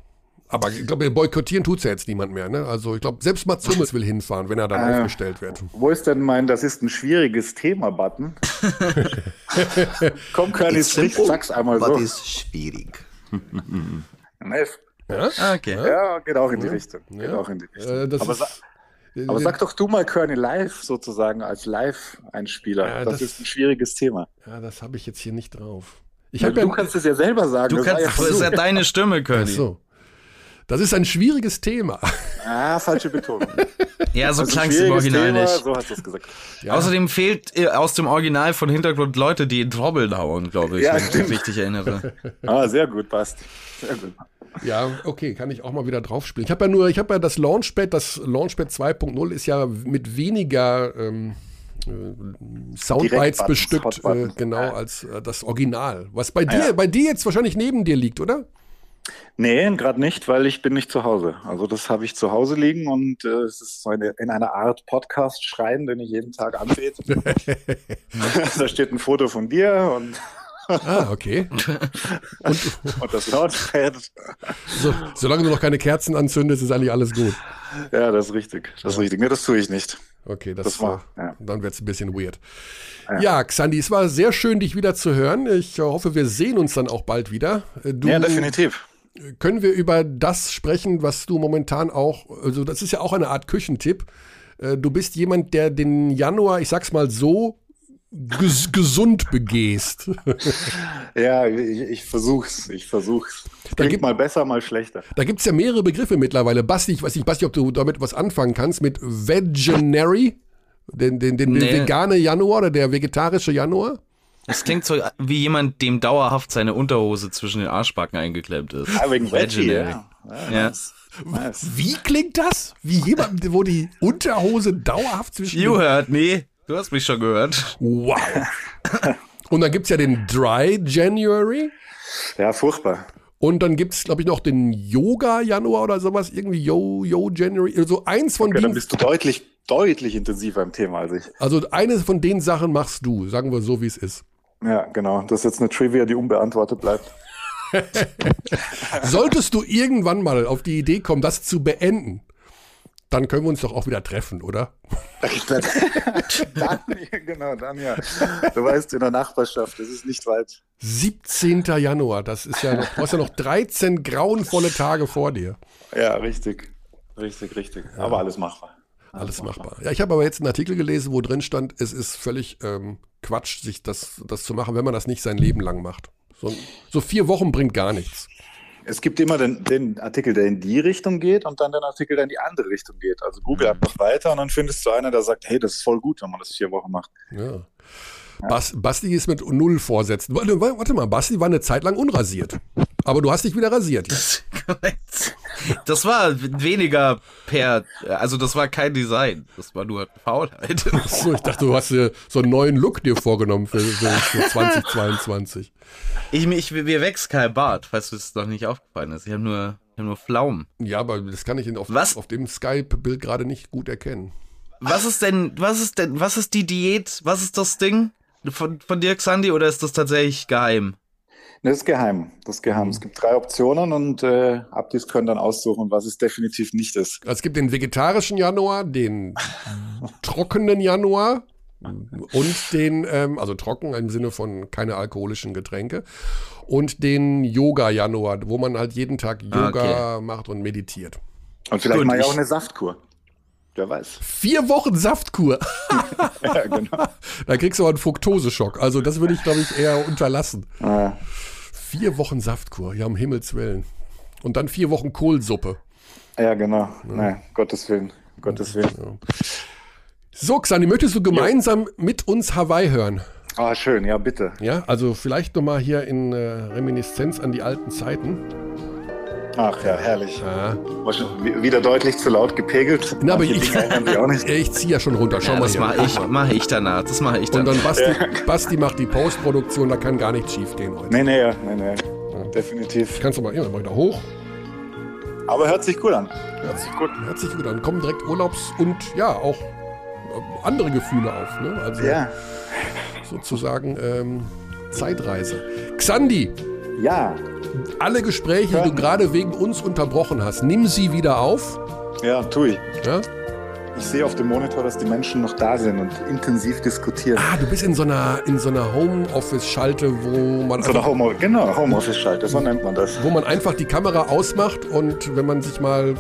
Aber ich glaube, boykottieren tut es ja jetzt niemand mehr. Ne? Also ich glaube, selbst Mats Hummels will hinfahren, wenn er dann Ah. aufgestellt wird. Wo ist denn mein, das ist ein schwieriges Thema-Button? <laughs> Komm, Körny, sprich, sag's einmal so. ist schwierig. <laughs> Nee, Ja? Ah, okay. Ja, geht auch in die Richtung. Geht Ja. auch in die Richtung. Äh, das Aber ist, Aber sag doch du mal Kearney live sozusagen als Live-Einspieler. Ja, das, das- ist ein schwieriges Thema. Ja, das habe ich jetzt hier nicht drauf. Habe du ja, kannst es ja selber sagen. Du das kannst, ja das ist ja deine Stimme, Curly. so. Das ist ein schwieriges Thema. Ah, falsche Betonung. Ja, so Also klang es im Original Thema, nicht. So hast du es gesagt. Außerdem fehlt äh, aus dem Original von Hintergrund Leute, die in Trommel hauen, glaube ich, Ja, wenn ich mich stimmt. richtig erinnere. Ah, sehr gut, passt. Sehr gut. Ja, okay, kann ich auch mal wieder drauf spielen. Ich habe ja nur, ich habe ja das Launchpad, das Launchpad 2.0 ist ja mit weniger ähm, äh, Soundbites bestückt, äh, genau, Ja. als äh, das Original. Was bei dir, Ja. bei dir jetzt wahrscheinlich neben dir liegt, oder? Nee, gerade nicht, weil ich bin nicht zu Hause. Also das habe ich zu Hause liegen und äh, es ist so eine, in einer Art Podcast-Schrein, den ich jeden Tag anbete. <laughs> <laughs> da steht ein Foto von dir und, Ah, okay. und <laughs> das Launchpad. So, solange du noch keine Kerzen anzündest, ist eigentlich alles gut. Ja, das ist richtig. Das ist richtig. Nee, das tue ich nicht. Okay, das, Das war- ja. dann wird es ein bisschen weird. Ja. Xandi, es war sehr schön, dich wieder zu hören. Ich hoffe, wir sehen uns dann auch bald wieder. Du, Ja, definitiv. Können wir über das sprechen, was du momentan auch, also das ist ja auch eine Art Küchentipp. Äh, Du bist jemand, der den Januar, ich sag's mal so, ges gesund begehst. Ja, ich, ich versuch's. Ich versuch's. Klingt gibt- mal besser, mal schlechter. Da gibt's ja mehrere Begriffe mittlerweile. Basti, ich weiß nicht, Basti, ob du damit was anfangen kannst, mit Veganary, den, den, den, den Nee. vegane Januar oder der vegetarische Januar. Das klingt so wie jemand, dem dauerhaft seine Unterhose zwischen den Arschbacken eingeklemmt ist. Ah, wegen Veggie, Veganary. ja. Ja. Wie klingt das? Wie jemand, wo die Unterhose dauerhaft zwischen You den heard me. Du hast mich schon gehört. Wow. Und dann gibt's ja den Dry January. Ja, furchtbar. Und dann gibt's, glaube ich, noch den Yoga Januar oder sowas. Irgendwie Yo, Yo January. Also eins von Okay, dann den, bist du deutlich, deutlich intensiver im Thema als ich. also eine von den Sachen machst du. Sagen wir so, wie es ist. Ja, genau. Das ist jetzt eine Trivia, die unbeantwortet bleibt. <laughs> Solltest du irgendwann mal auf die Idee kommen, das zu beenden, dann können wir uns doch auch wieder treffen, oder? <laughs> dann, genau, dann ja. Du weißt, in der Nachbarschaft, das ist nicht weit. 17. Januar, das ist ja noch, du hast ja noch 13 grauenvolle Tage vor dir. Ja, richtig. Richtig, richtig. Aber alles machbar. Alles machbar. Ja, ich habe aber jetzt einen Artikel gelesen, wo drin stand, es ist völlig ähm, Quatsch, sich das, das zu machen, wenn man das nicht sein Leben lang macht. So, so vier Wochen bringt gar nichts. Es gibt immer den, den Artikel, der in die Richtung geht und dann den Artikel, der in die andere Richtung geht. Also Google einfach weiter und dann findest du einer, der sagt, hey, das ist voll gut, wenn man das vier Wochen macht. Ja. Bas, Basti ist mit null Vorsätzen. Warte, warte mal, Basti war eine Zeit lang unrasiert. Aber du hast dich wieder rasiert. Das war weniger per, also das war kein Design. Das war nur Faulheit. <laughs> So, ich dachte, du hast dir so einen neuen Look dir vorgenommen für, für, für 2022. Ich, ich, mir wächst kein Bart, falls es noch nicht aufgefallen ist. Ich habe nur, ich hab nur Pflaumen. Ja, aber das kann ich auf, Was? auf dem Skype-Bild gerade nicht gut erkennen. Was ist denn, was ist denn, was ist die Diät? Was ist das Ding von, von dir, Xandi, oder ist das tatsächlich geheim? Das ist geheim. Das ist geheim. Es gibt drei Optionen und äh, Abdis können dann aussuchen, was es definitiv nicht ist. Es gibt den vegetarischen Januar, den <laughs> trockenen Januar <laughs> und den, ähm, also trocken im Sinne von keine alkoholischen Getränke und den Yoga-Januar, wo man halt jeden Tag Yoga macht und meditiert. Und vielleicht Gut, mal ja auch eine Saftkur. Wer weiß. Vier Wochen Saftkur. <laughs> ja, genau. Da kriegst du aber einen Fructoseschock. Also das würde ich, glaube ich, eher unterlassen. Ah, Vier Wochen Saftkur, ja, um Himmels Willen. Und dann vier Wochen Kohlsuppe. ja, genau. Nee, Gottes Willen. Gottes Willen. So, Xani, möchtest du gemeinsam mit uns Hawaii hören? Ah, schön. Ja, bitte. Ja, also vielleicht nochmal hier in äh, Reminiszenz an die alten Zeiten. Ach ja, herrlich. Ja. Wieder deutlich zu laut gepegelt. Na, aber ich, <laughs> ich ziehe ja schon runter. Schau Ja, mal das mache ich, mache ich danach. Das mache ich Und danach. dann Basti, Basti macht die Postproduktion, da kann gar nichts schief gehen heute. Nee, nee, ja, nee, nee. Definitiv. Kannst du mal immer wieder hoch. Aber hört sich gut an. Hört sich gut. Hört sich gut an. Kommen direkt Urlaubs- und ja, auch äh, andere Gefühle auf. Ne? Also Ja. sozusagen ähm, Zeitreise. Xandi, Ja. alle Gespräche, die du gerade wegen uns unterbrochen hast, nimm sie wieder auf. Ja, tu ich. Ja? Ich sehe auf dem Monitor, dass die Menschen noch da sind und intensiv diskutieren. Ah, du bist in so einer, in so einer Homeoffice-Schalte, wo man, So einfach, Home genau, Homeoffice-Schalte, so nennt man das. wo man einfach die Kamera ausmacht und wenn man sich mal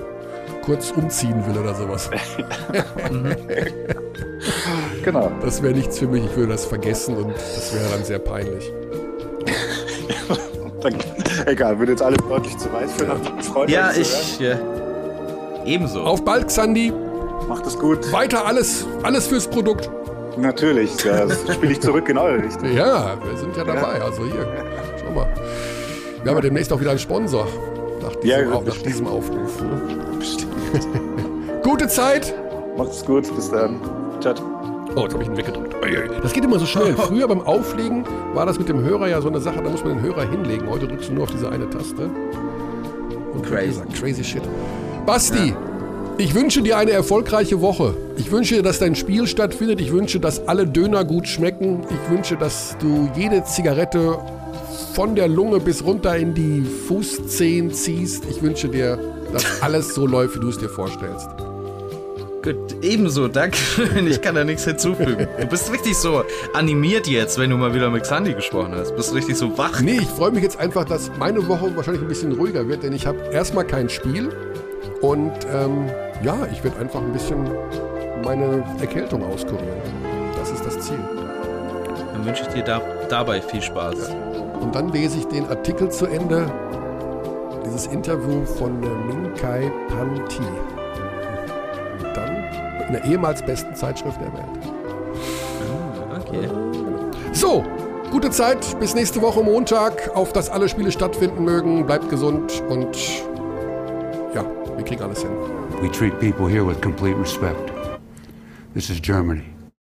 kurz umziehen will oder sowas. <laughs> Genau. Das wäre nichts für mich, ich würde das vergessen und das wäre dann sehr peinlich. <laughs> Dann, <laughs> egal, wird jetzt alles deutlich zu weit für Freunde. Ja, ich. Ja. Ebenso. Auf bald, Xandi. Macht es gut. Weiter alles, alles fürs Produkt. Natürlich, das <laughs> spiele ich zurück in eure Richtung. Ja, wir sind ja dabei. Also hier, schau mal. Wir haben ja demnächst auch wieder einen Sponsor nach diesem, Ja, nach bestimmt. diesem Aufruf. Ne? <laughs> Gute Zeit. Macht es gut, bis dann. Ciao. Oh, jetzt habe ich ihn weggedrückt. Das geht immer so schnell. <laughs> Früher beim Auflegen war das mit dem Hörer ja so eine Sache, da muss man den Hörer hinlegen. Heute drückst du nur auf diese eine Taste. Und Crazy. gesagt, crazy shit. Basti, ich wünsche dir eine erfolgreiche Woche. Ich wünsche dir, dass dein Spiel stattfindet. Ich wünsche, dass alle Döner gut schmecken. Ich wünsche, dass du jede Zigarette von der Lunge bis runter in die Fußzehen ziehst. Ich wünsche dir, dass alles so läuft, wie du es dir vorstellst. Gut, ebenso, danke. Ich kann da nichts hinzufügen. Du bist richtig so animiert jetzt, wenn du mal wieder mit Xandi gesprochen hast. Bist richtig so wach. Nee, ich freue mich jetzt einfach, dass meine Woche wahrscheinlich ein bisschen ruhiger wird, denn ich habe erstmal kein Spiel und ähm, ja, ich werde einfach ein bisschen meine Erkältung auskurieren. Das ist das Ziel. Dann wünsche ich dir da, dabei viel Spaß. Und dann lese ich den Artikel zu Ende, dieses Interview von äh, Minkai Panti. In der ehemals besten Zeitschrift der Welt. Okay. So, gute Zeit, bis nächste Woche Montag, auf dass alle Spiele stattfinden mögen. Bleibt gesund und ja, wir kriegen alles hin. We treat people here with complete respect. This is Germany.